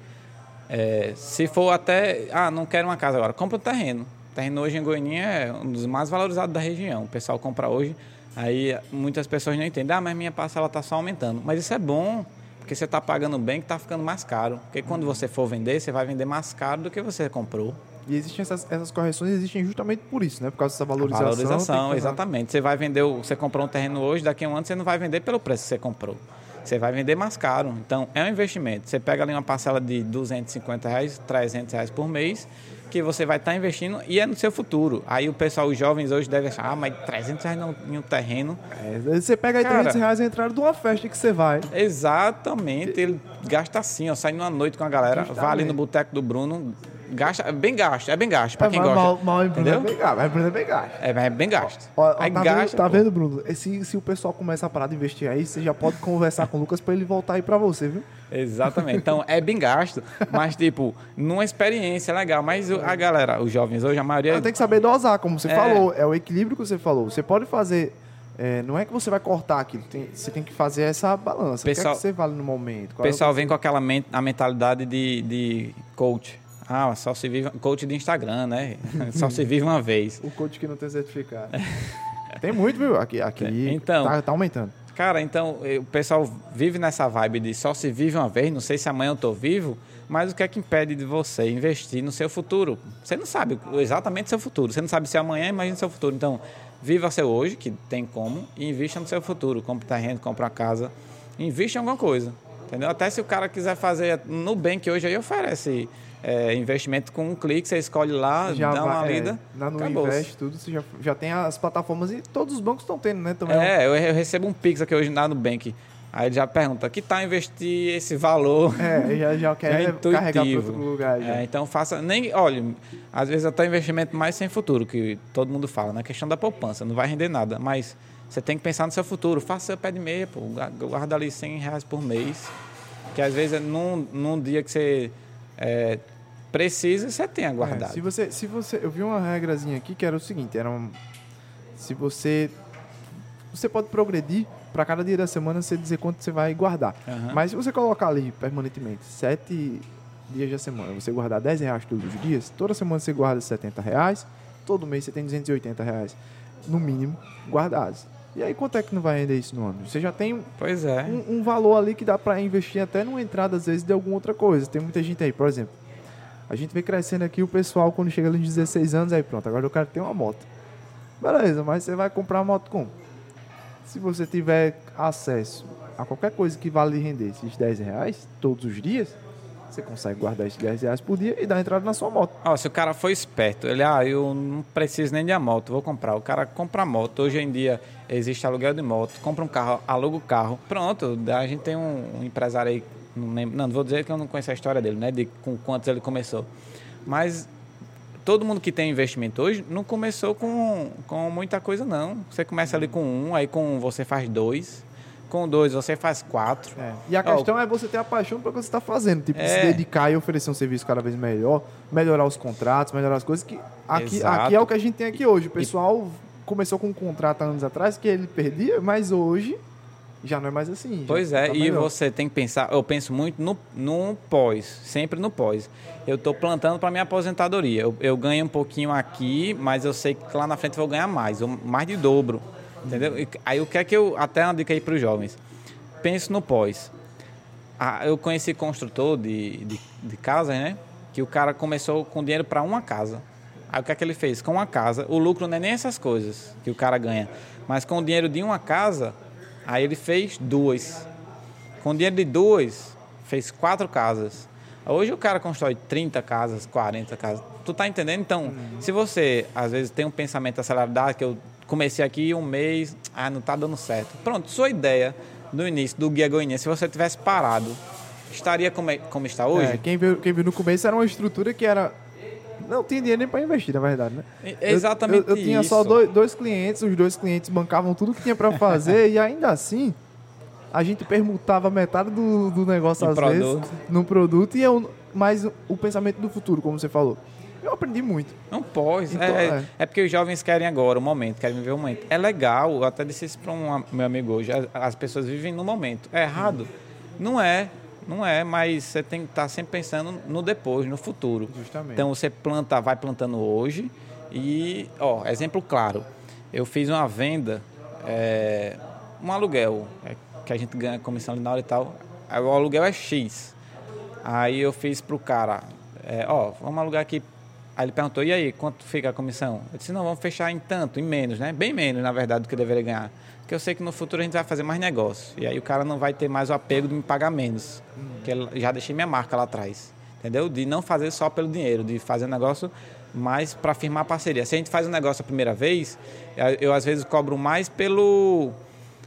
É, se for até, ah, não quero uma casa agora, compra um terreno. O terreno hoje em Goiânia é um dos mais valorizados da região. O pessoal compra hoje, aí muitas pessoas não entendem, ah, mas minha parcela está só aumentando. Mas isso é bom, porque você está pagando bem que está ficando mais caro. Porque quando você for vender, você vai vender mais caro do que você comprou. E existem essas, essas correções existem justamente por isso, né? Por causa dessa valorização. A valorização, exatamente. Você vai vender, você comprou um terreno hoje, daqui a um ano você não vai vender pelo preço que você comprou. Você vai vender mais caro. Então, é um investimento. Você pega ali uma parcela de 250 reais, 300 reais por mês, que você vai estar investindo e é no seu futuro. Aí o pessoal, os jovens hoje devem achar, ah, mas 300 reais em um terreno. É, você pega aí Cara, 300 reais e entrada de uma festa que você vai. Exatamente. Ele gasta assim, ó, sai numa noite com a galera, Justamente. vai ali no boteco do Bruno, Gasta, é bem gasto, é bem gasto, pra é, quem gosta. Mal, mal entendeu? É bem gasto, é bem gasto. É, é bem gasto. Ó, ó, aí tá, gasta, vendo, tá vendo, Bruno? Se, se o pessoal começa a parar de investir aí, você já pode conversar com o Lucas pra ele voltar aí pra você, viu? Exatamente. Então, é bem gasto, mas, tipo, numa experiência legal. Mas a galera, os jovens hoje, a maioria... Tem que saber dosar, como você é... falou. É o equilíbrio que você falou. Você pode fazer... É, não é que você vai cortar aquilo, tem, você tem que fazer essa balança. Pessoal, o que, é que você vale no momento? O pessoal é vem com aquela a mentalidade de, de coach. Ah, só se vive. Coach de Instagram, né? só se vive uma vez. O coach que não tem certificado. tem muito, viu? Aqui, aqui então, tá, tá aumentando. Cara, então o pessoal vive nessa vibe de só se vive uma vez, não sei se amanhã eu tô vivo, mas o que é que impede de você investir no seu futuro? Você não sabe exatamente o seu futuro, você não sabe se amanhã, imagina o seu futuro. Então, viva seu hoje, que tem como, e invista no seu futuro. Compre terreno, compre uma casa, invista em alguma coisa. Entendeu? Até se o cara quiser fazer no bem que hoje aí oferece é, investimento com um clique, você escolhe lá, já dá uma vai, lida. É, lá no Invest, tudo, você já, já tem as plataformas e todos os bancos estão tendo, né? Também é, eu, eu, recebo um Pix aqui hoje na Nubank. Aí ele já pergunta, que tal investir esse valor? É, já, já quer é carregar para outro lugar. É, então faça. Nem, olha, às vezes até investimento mais sem futuro, que todo mundo fala, na né? questão da poupança, não vai render nada. Mas você tem que pensar no seu futuro. Faça seu pé de meia, pô, guarda ali 100 reais por mês. Que às vezes é num, num dia que você é, precisa, você tem aguardado. É, se você, se você, eu vi uma regrazinha aqui que era o seguinte, era um, se você você pode progredir para cada dia da semana você dizer quanto você vai guardar. Uhum. Mas se você colocar ali permanentemente sete dias da semana, você guardar 10 reais todos os dias, toda semana você guarda 70 reais, todo mês você tem 280 reais, no mínimo, guardados. E aí quanto é que não vai render isso no ano? Você já tem pois é. um, um valor ali que dá para investir até numa entrada, às vezes, de alguma outra coisa. Tem muita gente aí, por exemplo, a gente vem crescendo aqui, o pessoal, quando chega nos 16 anos, aí pronto, agora eu quero ter uma moto. Beleza, mas você vai comprar uma moto como? Se você tiver acesso a qualquer coisa que vale render esses 10 reais todos os dias, você consegue guardar esses 10 reais por dia e dar entrada na sua moto. se o cara for esperto, ele, ah, eu não preciso nem de a moto, vou comprar. O cara compra a moto. Hoje em dia existe aluguel de moto, compra um carro, aluga o carro. Pronto, a gente tem um, um empresário aí não, lembro, não, vou dizer que eu não conheço a história dele, né? De com quantos ele começou. Mas todo mundo que tem investimento hoje não começou com, com muita coisa, não. Você começa ali com um, aí com um você faz dois. Com dois você faz quatro. É. E a questão oh, é você ter a paixão pelo que você está fazendo. Tipo, é... se dedicar e oferecer um serviço cada vez melhor, melhorar os contratos, melhorar as coisas. que Aqui, aqui é o que a gente tem aqui hoje. O pessoal e... começou com um contrato há anos atrás que ele perdia, mas hoje já não é mais assim. Pois é, tá e você tem que pensar, eu penso muito no, no pós, sempre no pós. Eu estou plantando para minha aposentadoria. Eu, eu, ganho um pouquinho aqui, mas eu sei que lá na frente eu vou ganhar mais, mais de dobro. Entendeu? Aí o que é que eu. Até uma dica aí para os jovens. Penso no pós. Ah, eu conheci construtor de, de, de casas, né? Que o cara começou com dinheiro para uma casa. Aí o que é que ele fez? Com uma casa, o lucro não é nem essas coisas que o cara ganha, mas com o dinheiro de uma casa, Aí ele fez duas. Com dinheiro de duas, fez quatro casas. Hoje o cara constrói 30 casas, 40 casas. Tu tá entendendo? Então, uhum. se você, às vezes, tem um pensamento acelerado, que eu comecei aqui um mês, ah, não tá dando certo. Pronto, sua ideia no início do Guia Goiânia, se você tivesse parado, estaria como, é, como está hoje? É, quem, viu, quem viu no começo era uma estrutura que era não tinha dinheiro nem para investir, na verdade, né? É exatamente eu, eu, eu tinha só dois, dois, clientes, os dois clientes bancavam tudo que tinha para fazer e ainda assim a gente permutava metade do, do negócio às produto. vezes no produto e eu mais o pensamento do futuro, como você falou. Eu aprendi muito. Não pode. Então, é, é. é, porque os jovens querem agora o momento, querem viver o momento. É legal, eu até disse isso para um meu amigo hoje, as, as pessoas vivem no momento. É errado? Não é. Não é, mas você tem que estar tá sempre pensando no depois, no futuro. Justamente. Então você planta, vai plantando hoje e, ó, exemplo claro. Eu fiz uma venda, é, um aluguel, é, que a gente ganha comissão ali na hora e tal. O aluguel é X. Aí eu fiz pro cara, é, ó, vamos alugar aqui. Aí ele perguntou, e aí, quanto fica a comissão? Eu disse, não, vamos fechar em tanto, em menos, né? Bem menos, na verdade, do que deveria ganhar porque eu sei que no futuro a gente vai fazer mais negócio. E aí o cara não vai ter mais o apego de me pagar menos. Hum. Que já deixei minha marca lá atrás. Entendeu? De não fazer só pelo dinheiro, de fazer um negócio mais para firmar parceria. Se a gente faz um negócio a primeira vez, eu às vezes cobro mais pelo.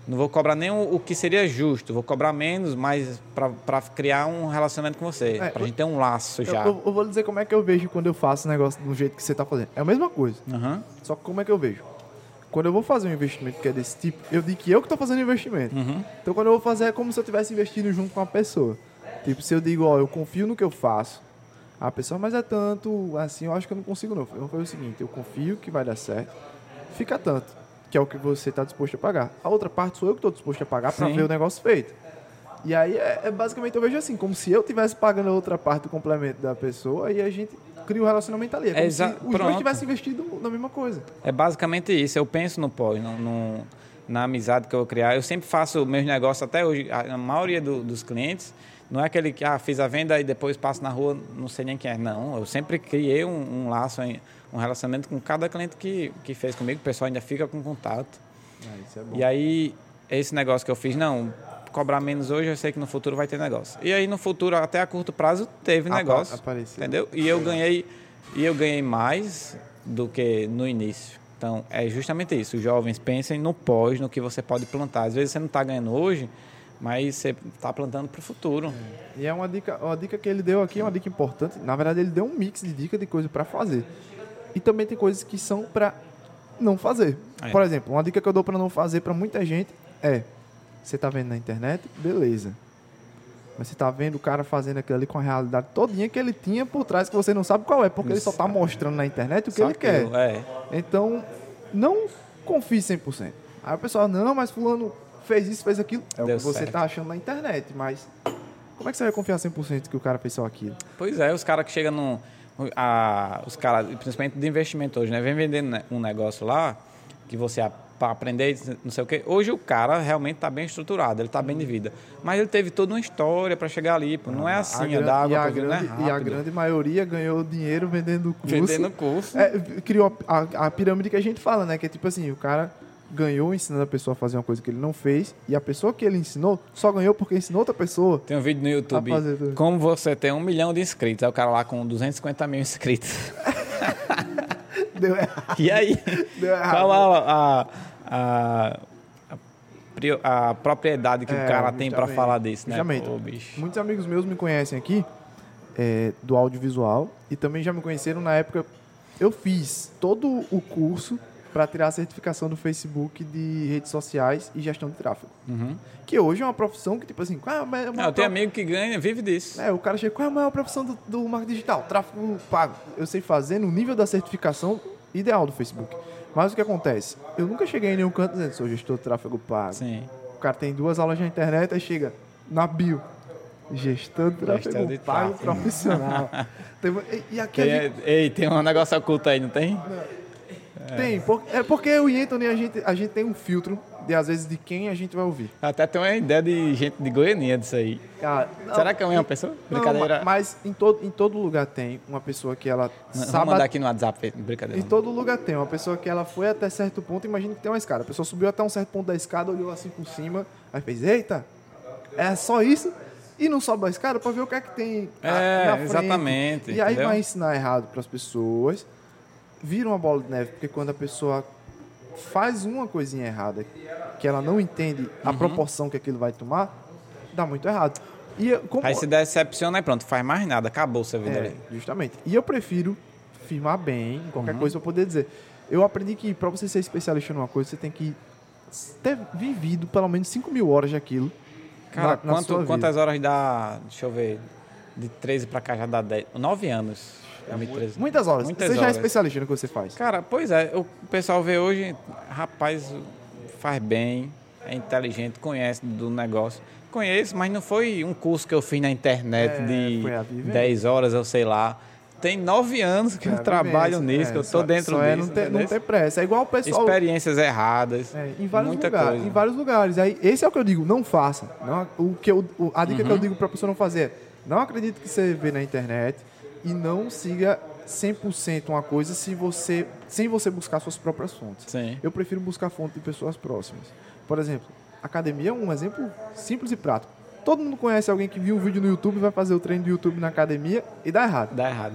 Não vou cobrar nem o, que seria justo, vou cobrar menos, mas para criar um relacionamento com você, é, para a gente ter um laço já. Eu, eu, vou dizer como é que eu vejo quando eu faço o negócio do jeito que você está fazendo. É a mesma coisa. Uhum. Só que como é que eu vejo? quando eu vou fazer um investimento que é desse tipo, eu digo que eu que estou fazendo investimento. Uhum. Então, quando eu vou fazer, é como se eu estivesse investindo junto com a pessoa. Tipo, se eu digo, ó, eu confio no que eu faço, a pessoa, mas é tanto, assim, eu acho que eu não consigo não. Eu vou fazer o seguinte, eu confio que vai dar certo, fica tanto, que é o que você está disposto a pagar. A outra parte sou eu que estou disposto a pagar para ver o negócio feito. E aí, é, é, basicamente, eu vejo assim, como se eu estivesse pagando a outra parte do complemento da pessoa, e a gente cria um relacionamento ali. É como é se os Pronto. dois tivessem investido na mesma coisa. É basicamente isso. Eu penso no pós, no, no, na amizade que eu vou criar. Eu sempre faço meus negócios, até hoje, a, maioria do, dos clientes, não é aquele que ah, fiz a venda e depois passo na rua, não sei nem quem é. Não, eu sempre criei um, um laço, um relacionamento com cada cliente que, que fez comigo. O pessoal ainda fica com contato. Ah, é e aí, esse negócio que eu fiz, não, cobrar menos hoje, eu sei que no futuro vai ter negócio. E aí no futuro, até a curto prazo, teve negócio. Apareceu. Entendeu? E eu ganhei, e eu ganhei mais do que no início. Então, é justamente isso. Os jovens pensem no pós, no que você pode plantar. Às vezes você não está ganhando hoje, mas você está plantando para o futuro. É. E é uma dica, uma dica que ele deu aqui, é uma dica importante. Na verdade, ele deu um mix de dicas de coisas para fazer. E também tem coisas que são para não fazer. É. Por exemplo, uma dica que eu dou para não fazer para muita gente é você está vendo na internet, beleza. Mas você está vendo o cara fazendo aquilo ali com a realidade todinha que ele tinha por trás, que você não sabe qual é, porque Isso. ele só está mostrando na internet o que só ele quer. É. Então, não confie 100%. Aí o pessoal, não, mas fulano fez isso, fez aquilo. É Deu o que você está achando na internet, mas como é que você vai confiar 100% que o cara fez só aquilo? Pois é, os caras que chegam no... A, os caras, principalmente de investimento hoje, né? Vem vendendo um negócio lá que você para aprender, não sei o quê. Hoje o cara realmente está bem estruturado, ele está bem de vida. Mas ele teve toda uma história para chegar ali. Pô. Não é assim, é da água e a, grande, é e a grande maioria ganhou dinheiro vendendo curso. Vendendo curso. É, criou a, a, a, pirâmide que a gente fala, né? Que é tipo assim, o cara ganhou ensinando a pessoa a fazer uma coisa que ele não fez e a pessoa que ele ensinou só ganhou porque ensinou outra pessoa. Tem um vídeo no YouTube, como você tem um milhão de inscritos. Aí o cara lá com 250 mil inscritos. Deu errado. E aí? Deu errado. Qual a, a a, a, a propriedade que é, o cara tem para falar disso, né? Pô, Muitos amigos meus me conhecem aqui é, do audiovisual e também já me conheceram na época. Eu fiz todo o curso para tirar a certificação do Facebook de redes sociais e gestão de tráfego. Uhum. Que hoje é uma profissão que, tipo assim, qual é a maior Não, eu tenho amigo que ganha, vive disso. É, o cara chega, qual é a maior profissão do, do marketing digital? Tráfego pago. Eu sei fazer no nível da certificação ideal do Facebook. Mas o que acontece? Eu nunca cheguei em nenhum canto dizendo sou gestor de tráfego pago. Sim. O cara tem duas aulas na internet, aí chega na bio. Gestor de tráfego de pago profissional. tem, e, e aqui tem, gente... Ei, tem um negócio oculto aí, não tem? Tem, por, é porque eu e Anthony, a gente, a gente tem um filtro de, às vezes, de quem a gente vai ouvir. Até tem uma ideia de gente de Goiânia disso aí. Cara, não, Será que é a mesma pessoa? Não, brincadeira. Mas em todo, em todo lugar tem uma pessoa que ela não, sabe. Mandar aqui no WhatsApp, brincadeira. Em todo lugar tem uma pessoa que ela foi até certo ponto, imagina que tem uma escada. A pessoa subiu até um certo ponto da escada, olhou assim por cima, aí fez, eita, é só isso? e não sobe a escada para ver o que é que tem a- É, na frente. exatamente, E aí entendeu? vai ensinar errado para as pessoas, vira uma bola de neve, porque quando a pessoa faz uma coisinha errada, que ela não entende Uhum. a proporção que aquilo vai tomar, dá muito errado. E eu- como, Aí se decepciona e pronto, faz mais nada, acabou sua vida é, ali. justamente. E eu prefiro firmar bem em Uhum. qualquer coisa para poder dizer. Eu aprendi que para você ser especialista numa coisa, você tem que ter vivido pelo menos 5 mil horas daquilo. Cara, na- na quanto- quantas horas dá, deixa eu ver, de 13 pra cá já dá 10, 9 anos. 2013. Muitas horas. Muitas você já é horas. especialista no que você faz. Cara, pois é, o pessoal vê hoje, rapaz, faz bem, é inteligente, conhece do negócio. Conheço, mas não foi um curso que eu fiz na internet É, de foi a vivência. 10 horas, eu sei lá. Tem nove anos que É, eu trabalho nisso, É, que eu tô só- dentro só disso. é não ter, não ter pressa. É igual o pessoal. Experiências erradas, É, em vários lugares. coisa. Em vários lugares. Aí, esse é o que eu digo, não faça. Não, o que eu, a dica que eu Uhum. digo pra pessoa não fazer é não acredite que você vê na internet e não siga 100% uma coisa se você, sem você buscar suas próprias fontes. Sim. Eu prefiro buscar fonte de pessoas próximas. Por exemplo, academia é um exemplo simples e prático. Todo mundo conhece alguém que viu um vídeo no YouTube, vai fazer o treino do YouTube na academia e dá errado. Dá errado.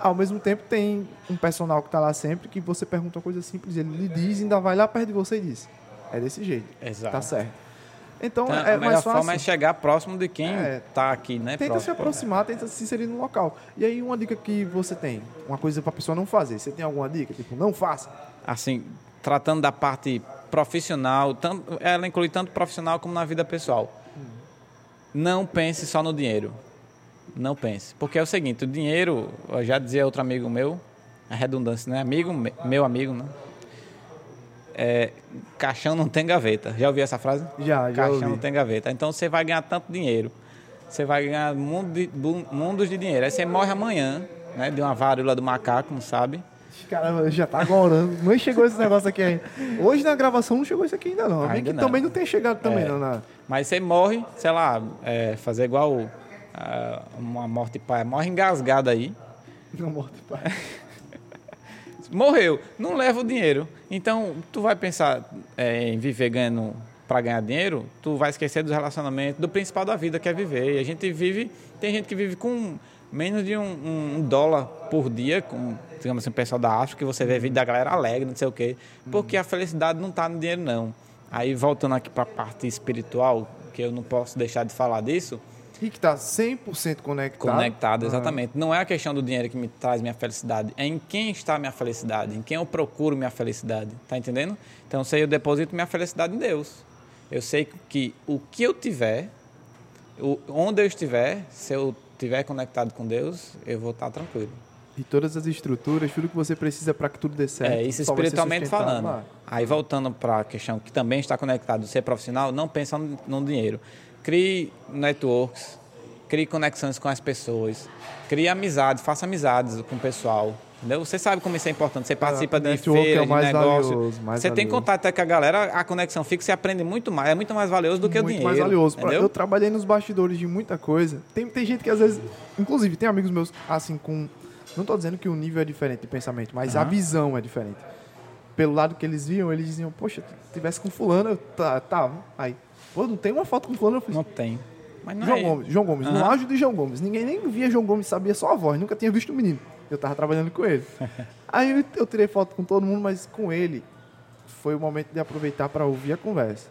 Ao mesmo tempo, tem um personal que está lá sempre que você pergunta uma coisa simples, ele lhe diz, ainda vai lá perto de você e diz. É desse jeito. Exato. Tá certo. Então, Então, é a mais fácil. forma é chegar próximo de quem É. tá aqui, né? Tenta se próximo. aproximar, tenta se inserir no local. E aí, uma dica que você tem, uma coisa para a pessoa não fazer. Você tem alguma dica? Tipo, não faça. assim, tratando da parte profissional, tanto, ela inclui tanto profissional como na vida pessoal. Não pense só no dinheiro. Não pense. Porque é o seguinte, o dinheiro, eu já dizia outro amigo meu, a redundância, né? Amigo, me- meu amigo, né? É, caixão não tem gaveta. Já ouviu essa frase? Já, já Caixão ouvi. não tem gaveta. Então você vai ganhar tanto dinheiro. Você vai ganhar mundo de- mundos de dinheiro. Aí você morre amanhã, né? De uma varíola do macaco, não sabe? Caramba, já tá agorando. Nem chegou esse negócio aqui ainda. Hoje na gravação não chegou isso aqui ainda não. Bem Ainda que não. também não tem chegado também É. não. Na... Mas você morre, sei lá, é, fazer igual ah, uma morte pai, morre engasgado aí. na morte, pai. Morreu, não leva o dinheiro. Então, tu vai pensar é, em viver ganhando para ganhar dinheiro, tu vai esquecer dos relacionamentos, do principal da vida, que é viver. E a gente vive, tem gente que vive com menos de um, um- dólar por dia, com, digamos assim, o pessoal da África, que você vê vídeo da galera alegre, não sei o quê, porque a felicidade não está no dinheiro, não. Aí, voltando aqui para a parte espiritual, que eu não posso deixar de falar disso, E que tá 100% conectado. Conectado, Ah. exatamente. Não é a questão do dinheiro que me traz minha felicidade, é em quem está minha felicidade, em quem eu procuro minha felicidade. Tá entendendo? Então, sei eu deposito minha felicidade em Deus. Eu sei que o que eu tiver, onde eu estiver, se eu estiver conectado com Deus, eu vou estar tranquilo. E todas as estruturas, tudo que você precisa para que tudo dê certo. É isso espiritualmente falando. lá. Aí voltando para a questão que também está conectado, ser profissional, não pensa no, no dinheiro. Crie networks, crie conexões com as pessoas, crie amizades, faça amizades com o pessoal. Entendeu? Você sabe como isso é importante. Você participa de network é o de negócio. valioso, você tem valioso. contato com a galera, a conexão fixa, você aprende muito mais. É muito mais valioso do que o muito dinheiro. mais valioso. Entendeu? Eu trabalhei nos bastidores de muita coisa. Tem, tem gente que às vezes. Inclusive, tem amigos meus, assim, com. Não estou dizendo que o nível é diferente de pensamento, mas a Aham. visão é diferente. Pelo lado que eles viam, eles diziam, poxa, se tivesse com fulano, eu tá, tava. Aí, pô, não tem uma foto com fulano, eu fiz. Não tem. Mas não João é. Gomes, João Gomes, no Aham. auge de João Gomes. Ninguém nem via João Gomes, sabia só a voz, nunca tinha visto o menino. Eu tava trabalhando com ele. Aí eu- tirei foto com todo mundo, mas com ele foi o momento de aproveitar para ouvir a conversa.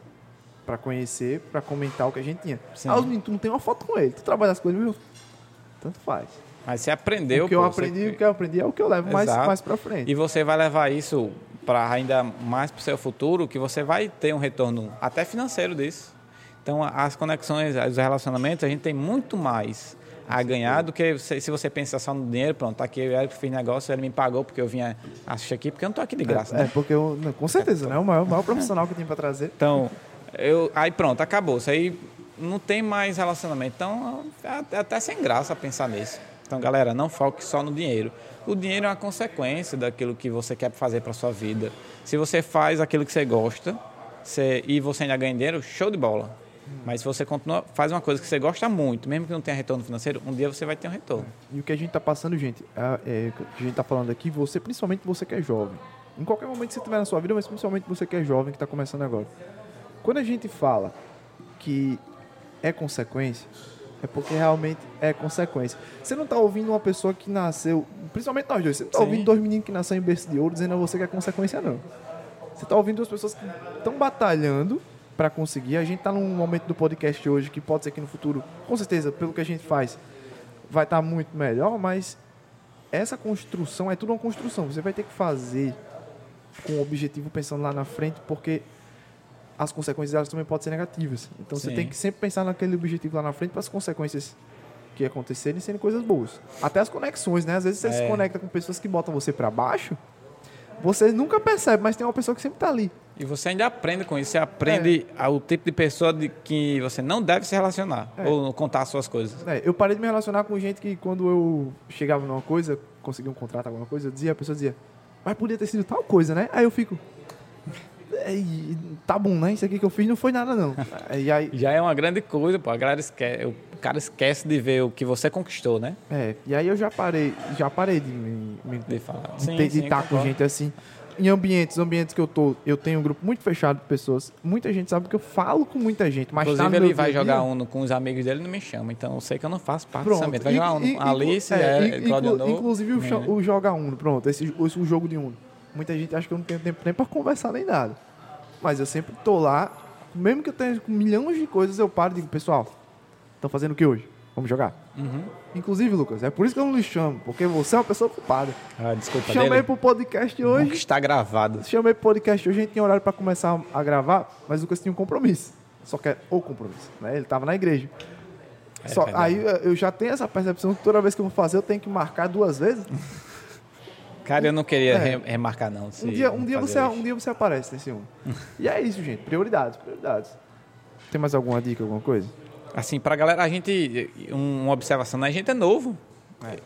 Pra conhecer, pra comentar o que a gente tinha. Sim. Ah, os meninos, tu não tem uma foto com ele, tu trabalha com ele, viu? Tanto faz. Mas você aprendeu. o que eu pô, aprendi, você- o que eu aprendi é o que eu levo mais, mais pra frente. E você vai levar isso para ainda mais para o seu futuro, que você vai ter um retorno até financeiro disso. Então, as conexões, os relacionamentos, a gente tem muito mais a ganhar do que se você pensar só no dinheiro. Pronto, tá aqui eu Eric, fiz negócio, ele me pagou porque eu vinha assistir aqui, porque eu não tô aqui de graça, É, né? é, porque eu, não, com certeza, né? O maior, o maior profissional que tem pra trazer. Então, eu, aí pronto, acabou. Isso aí não tem mais relacionamento. Então, é até sem graça pensar nisso. Então, galera, não foque só no dinheiro. O dinheiro é uma consequência daquilo que você quer fazer para sua vida. Se você faz aquilo que você gosta você- e você ainda ganha dinheiro, show de bola. Mas se você continua, faz uma coisa que você gosta muito, mesmo que não tenha retorno financeiro, um dia você vai ter um retorno. E o que a gente tá passando, gente, é, é, o que a gente tá falando aqui, você, principalmente você que é jovem. Em qualquer momento que você tiver na sua vida, mas principalmente você que é jovem, que está começando agora. Quando a gente fala que é consequência, é porque realmente é consequência. Você não tá ouvindo uma pessoa que nasceu, principalmente nós dois, você não tá Sim. ouvindo dois meninos que nasceram em berço de ouro dizendo a você que é consequência, não. Você tá ouvindo duas pessoas que estão batalhando para conseguir. A gente tá num momento do podcast hoje que pode ser que no futuro, com certeza, pelo que a gente faz, vai estar muito melhor, mas essa construção é tudo uma construção. Você vai ter que fazer com o objetivo pensando lá na frente, porque as consequências delas também podem ser negativas. Então você Sim. tem que sempre pensar naquele objetivo lá na frente para as consequências que acontecerem serem coisas boas. Até as conexões, né? Às vezes você se É. conecta com pessoas que botam você para baixo, você nunca percebe, mas tem uma pessoa que sempre tá ali. E você ainda aprende com isso. Você aprende a- o tipo de pessoa de que você não deve se relacionar. É. Ou contar suas coisas. É, eu parei de me relacionar com gente que quando eu chegava numa coisa, conseguia um contrato, alguma coisa, eu dizia, a pessoa dizia, mas podia ter sido tal coisa, né? Aí eu fico. "Ei, tá bom, né? Isso aqui que eu fiz não foi nada, não. E aí, Já é uma grande coisa, pô. A galera esquece, o cara esquece de ver o que você conquistou, né? é, e aí eu já parei, já parei de me, me De falar. de ter- de estar com concordo. gente assim. Em ambientes, ambientes que eu tô, eu tenho um grupo muito fechado de pessoas. Muita gente sabe que eu falo com muita gente, mas tá Inclusive, no ele vai dia jogar dia- Uno com os amigos dele e não me chama. Então, eu sei que eu não faço parte Pronto. desse ambiente. Vai jogar Uno E- com e- Alice, é, é, inclu-. Inclusive o, né? o Joga Uno, pronto, esse, esse o jogo de Uno. Muita gente acha que eu não tenho tempo nem pra conversar nem nada. Mas eu sempre tô lá, mesmo que eu tenha milhões de coisas, eu paro e digo, pessoal, estão fazendo o que hoje? Vamos jogar? Uhum. Inclusive, Lucas, é por isso que eu não lhe chamo, porque você é uma pessoa ocupada. Ah, desculpa Chamei dele. pro podcast Bom hoje. que está gravado. Chamei pro podcast hoje, a gente tinha horário pra começar a gravar, mas o Lucas tinha um compromisso. Só que é o compromisso, né? Ele tava na igreja. É Só, aí eh, eu já tenho essa percepção que toda vez que eu vou fazer, eu tenho que marcar duas vezes. Cara, eu não queria É. re- remarcar, não. Um dia, um, dia você, um dia você aparece nesse um. e é isso, gente. Prioridades, prioridades. Tem mais alguma dica, alguma coisa? Assim, pra galera, a gente. um- Uma observação, né? A gente é novo.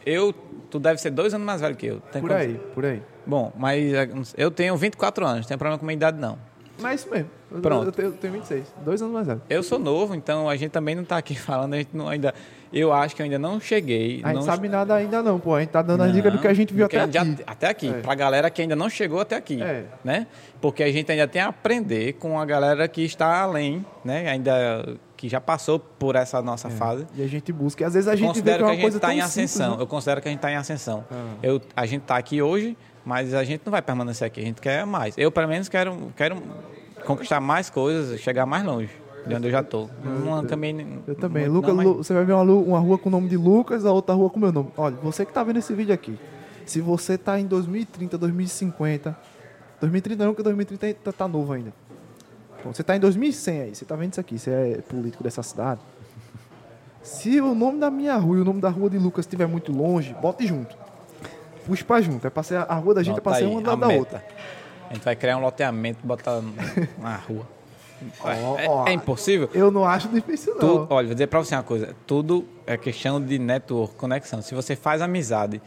Eu. Tu deve ser dois anos mais velho que eu. Tem Por aí, por aí. Bom, mas é, eu tenho 24 anos, não tenho problema com a minha idade, não. Mas é isso mesmo. Pronto. Eu, tenho, eu tenho 26. Dois anos mais velho. Eu sou novo, então a gente também não tá aqui falando, a gente não ainda. Eu acho que eu ainda não cheguei. A gente não sabe nada ainda não, pô. A gente tá dando Não, dicas do que a gente viu até a gente aqui. já- até aqui. É. Pra galera que ainda não chegou até aqui. É. Né? Porque a gente ainda tem a aprender com a galera que está além, né? Ainda que já passou por essa nossa fase. E a gente busca. E às vezes a Eu gente vê que considero é que a gente está em simples, ascensão. né? Eu considero que a gente está em ascensão. Ah. Eu, a gente está aqui hoje, mas a gente não vai permanecer aqui. A gente quer mais. Eu, pelo menos, quero, quero conquistar mais coisas, chegar mais longe de onde eu já estou. Não caminhei. Eu também. Lucas, mas- você vai ver uma, uma rua com o nome de Lucas, a outra rua com o meu nome. Olha, você que tá vendo esse vídeo aqui, se você tá em 2030, 2050, 2030 não, porque 2030 tá, tá novo ainda. Bom, você tá em 2100 aí, você tá vendo isso aqui, você é político dessa cidade. Se o nome da minha rua e o nome da rua de Lucas estiver muito longe, bote junto. Puxa pra junto. É pra ser, a rua da gente é Nota ser aí, uma a da, da meta. outra. A gente vai criar um loteamento e botar na rua. É, é impossível? Eu não acho difícil, não. Tudo, olha, vou dizer pra você uma coisa. Tudo é questão de network, conexão. Se você faz amizade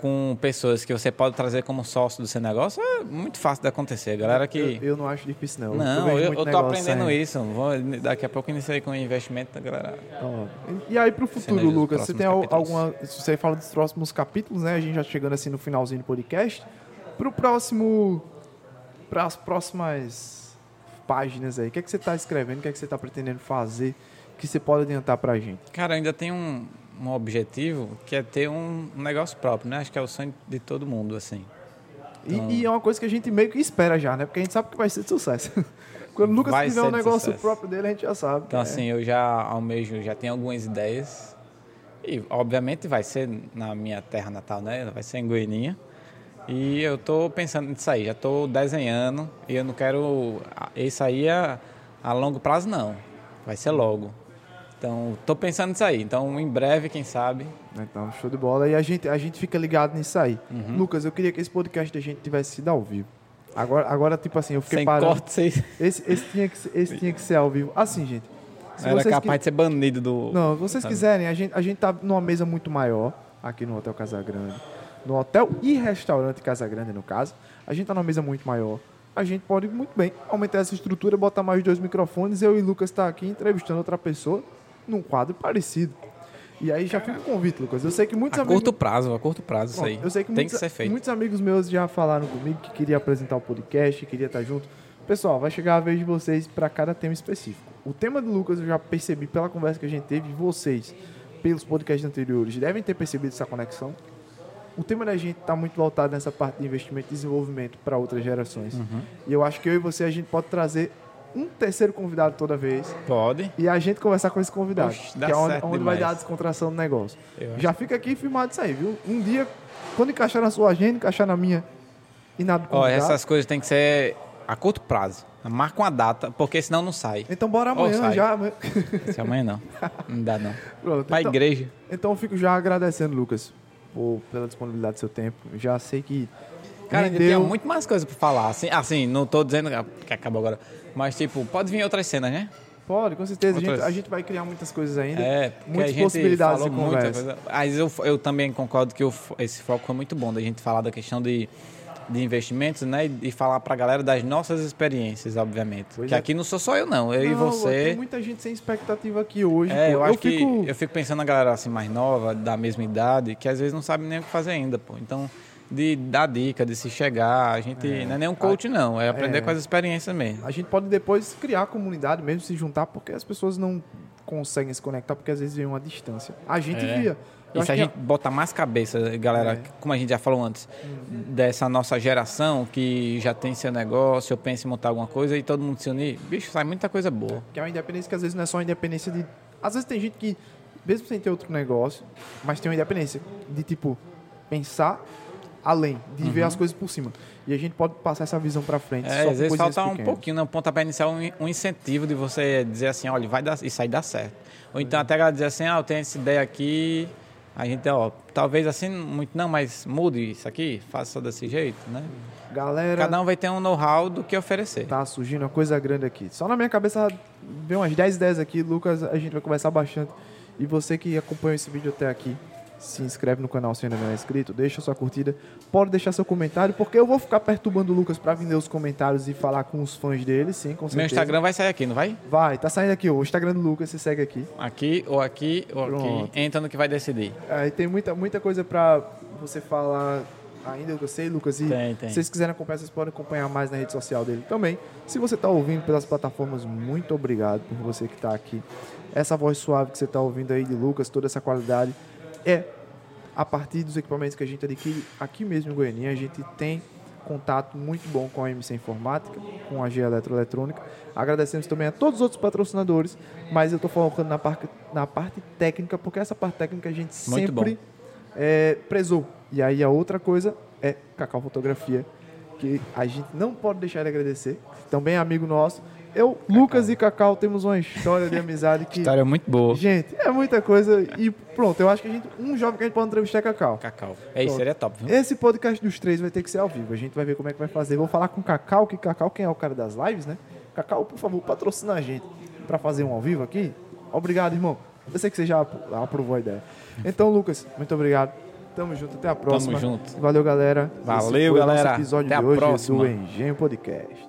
com pessoas que você pode trazer como sócio do seu negócio, é muito fácil de acontecer. Galera que... Eu, eu não acho difícil, não. Não, eu, muito eu tô aprendendo saindo. isso. Vou, daqui a pouco eu iniciei com investimento da galera. E aí pro futuro, Cenas dos Lucas, você tem capítulos. alguma. Você fala dos próximos capítulos, né? A gente já chegando assim no finalzinho do podcast. Pro próximo. Para as próximas páginas aí. O que, é que você tá escrevendo? O que é que você tá pretendendo fazer? Que você pode adiantar pra gente? Cara, ainda tem um, um objetivo que é ter um, negócio próprio, né? Acho que é o sonho de todo mundo, assim. E, Então- e é uma coisa que a gente meio que espera já, né? Porque a gente sabe que vai ser de sucesso. Quando o Lucas Vai tiver um negócio sucesso. próprio dele, a gente já sabe. Então, É. assim, eu já almejo, já tenho algumas ideias. E, obviamente, vai ser na minha terra natal, né? Vai ser em Goiânia. E eu tô pensando nisso aí, já tô desenhando. E eu não quero ah, isso aí a, a longo prazo, não. Vai ser logo. Então, tô pensando nisso aí. Então, em breve, quem sabe. Então, show de bola. E a gente, a gente fica ligado nisso aí. Uhum. Lucas, eu queria que esse podcast da gente tivesse sido ao vivo. Agora, agora tipo assim, eu fiquei sem parando. corte, sem... Esse, esse, tinha que, ser- esse tinha que ser ao vivo. Assim, gente. Era vocês capaz qui- de ser banido do. Não, se vocês sabe? quiserem, a gente, a gente tá numa mesa muito maior, aqui no Hotel Casa Grande. No hotel e restaurante Casa Grande, no caso. A gente tá numa mesa muito maior. A gente pode muito bem aumentar essa estrutura, botar mais dois microfones. Eu e Lucas tá aqui entrevistando outra pessoa num quadro parecido. E aí já fica o convite, Lucas. Eu sei que muitos A amigos. curto prazo, a curto prazo, isso aí. Eu sei que Tem muitos, que ser feito. muitos amigos meus já falaram comigo que queria apresentar o podcast, que queria estar junto. Pessoal, vai chegar a vez de vocês para cada tema específico. o tema do Lucas eu já percebi pela conversa que a gente teve, vocês, pelos podcasts anteriores, devem ter percebido essa conexão. O tema da gente está muito voltado nessa parte de investimento e desenvolvimento para outras gerações. Uhum. E eu acho que eu e você a gente pode trazer um terceiro convidado toda vez Pode. e a gente conversar com esse convidado, Oxe, que é onde, onde vai dar a descontração do negócio. Eu acho Já fica aqui filmado isso aí, viu? Um dia, quando encaixar na sua agenda, encaixar na minha e na do Ó, essas coisas tem que ser a curto prazo. Marca uma data, porque senão não sai. Então bora amanhã já. amanhã. Se amanhã não. Não dá não. Pronto, Pra então, igreja. então eu fico já agradecendo, Lucas, por, pela disponibilidade do seu tempo. Já sei que Cara, eu rendeu... tenho muito mais coisa pra falar. Assim, assim, não tô dizendo que acabou agora. Mas, tipo, pode vir outras cenas, né? Pode, com certeza. A gente, a gente vai criar muitas coisas ainda. É, muitas possibilidades de conversa. coisa. Mas eu, eu também concordo que fo- esse foco foi muito bom, da gente falar da questão de, de investimentos, né? E, e falar pra galera das nossas experiências, obviamente. Pois que é. aqui não sou só eu, não. Eu e Não, você. Tem muita gente sem expectativa aqui hoje. É, eu acho fico... que eu fico pensando na galera assim mais nova, da mesma idade, que às vezes não sabe nem o que fazer ainda, pô. Então, de dar dica, de se chegar, a gente não é nem um coach não, é aprender É. com as experiências mesmo. A gente pode depois criar a comunidade mesmo, se juntar, porque as pessoas não conseguem se conectar, porque às vezes vem uma distância. A gente É. via. Eu E se a que gente botar mais cabeça, galera, É. como a gente já falou antes, dessa nossa geração que já tem seu negócio, eu penso em montar alguma coisa e todo mundo se unir, bicho, sai muita coisa boa. Que é uma independência que às vezes não é só uma independência de. Às vezes tem gente que, mesmo sem ter outro negócio, mas tem uma independência de tipo pensar além, de ver as coisas por cima. E a gente pode passar essa visão pra frente. Uhum. É, só às vezes falta um pequenas. pouquinho, né? um pontapé inicial, um, um incentivo de você dizer assim, olha, vai dar, isso aí dá certo. Ou então até ela dizer assim, ah, eu tenho essa ideia aqui, a gente, ó, talvez assim, muito não, mas mude isso aqui, faça desse jeito, né? Galera, Cada um vai ter um know-how do que oferecer. tá surgindo uma coisa grande aqui. Só na minha cabeça veio umas 10 ideias aqui. Lucas, a gente vai conversar bastante. E você que acompanhou esse vídeo até aqui, se inscreve no canal se ainda não é inscrito, deixa sua curtida, pode deixar seu comentário, porque eu vou ficar perturbando o Lucas pra vender os comentários e falar com os fãs dele, sim, com certeza. Meu Instagram vai sair aqui, não vai? Vai, tá saindo aqui, ó, o Instagram do Lucas, você segue aqui. Aqui, ou aqui, ou Pronto. aqui. Entra no que vai decidir. Aí tem muita, muita coisa pra você falar ainda, eu sei, Lucas. E Tem, tem. se vocês quiserem acompanhar, vocês podem acompanhar mais na rede social dele também. Se você tá ouvindo pelas plataformas, muito obrigado por você que tá aqui. Essa voz suave que você tá ouvindo aí de Lucas, toda essa qualidade, é a partir dos equipamentos que a gente adquire aqui mesmo em Goiânia. A gente tem contato muito bom com a MC Informática, com a G Eletroeletrônica. Agradecemos também a todos os outros patrocinadores, mas eu estou focando na parte, na parte técnica, porque essa parte técnica a gente Muito sempre é, prezou. E aí a outra coisa é Cacau Fotografia, que a gente não pode deixar de agradecer. Também é amigo nosso. Eu, Lucas e Cacau temos uma história de amizade que. História muito boa. Gente, é muita coisa. E pronto, eu acho que a gente. Um jovem que a gente pode entrevistar é Cacau. Cacau. É isso, seria top, viu? Esse podcast dos três vai ter que ser ao vivo. A gente vai ver como é que vai fazer. Vou falar com o Cacau, que Cacau, quem é o cara das lives, né? Cacau, por favor, patrocina a gente pra fazer um ao vivo aqui. Obrigado, irmão. Eu sei que você já apro- aprovou a ideia. Então, Lucas, muito obrigado. Tamo junto, até a próxima. junto. Valeu, galera. Valeu, galera. episódio Até de a hoje próxima. do Engenho Podcast.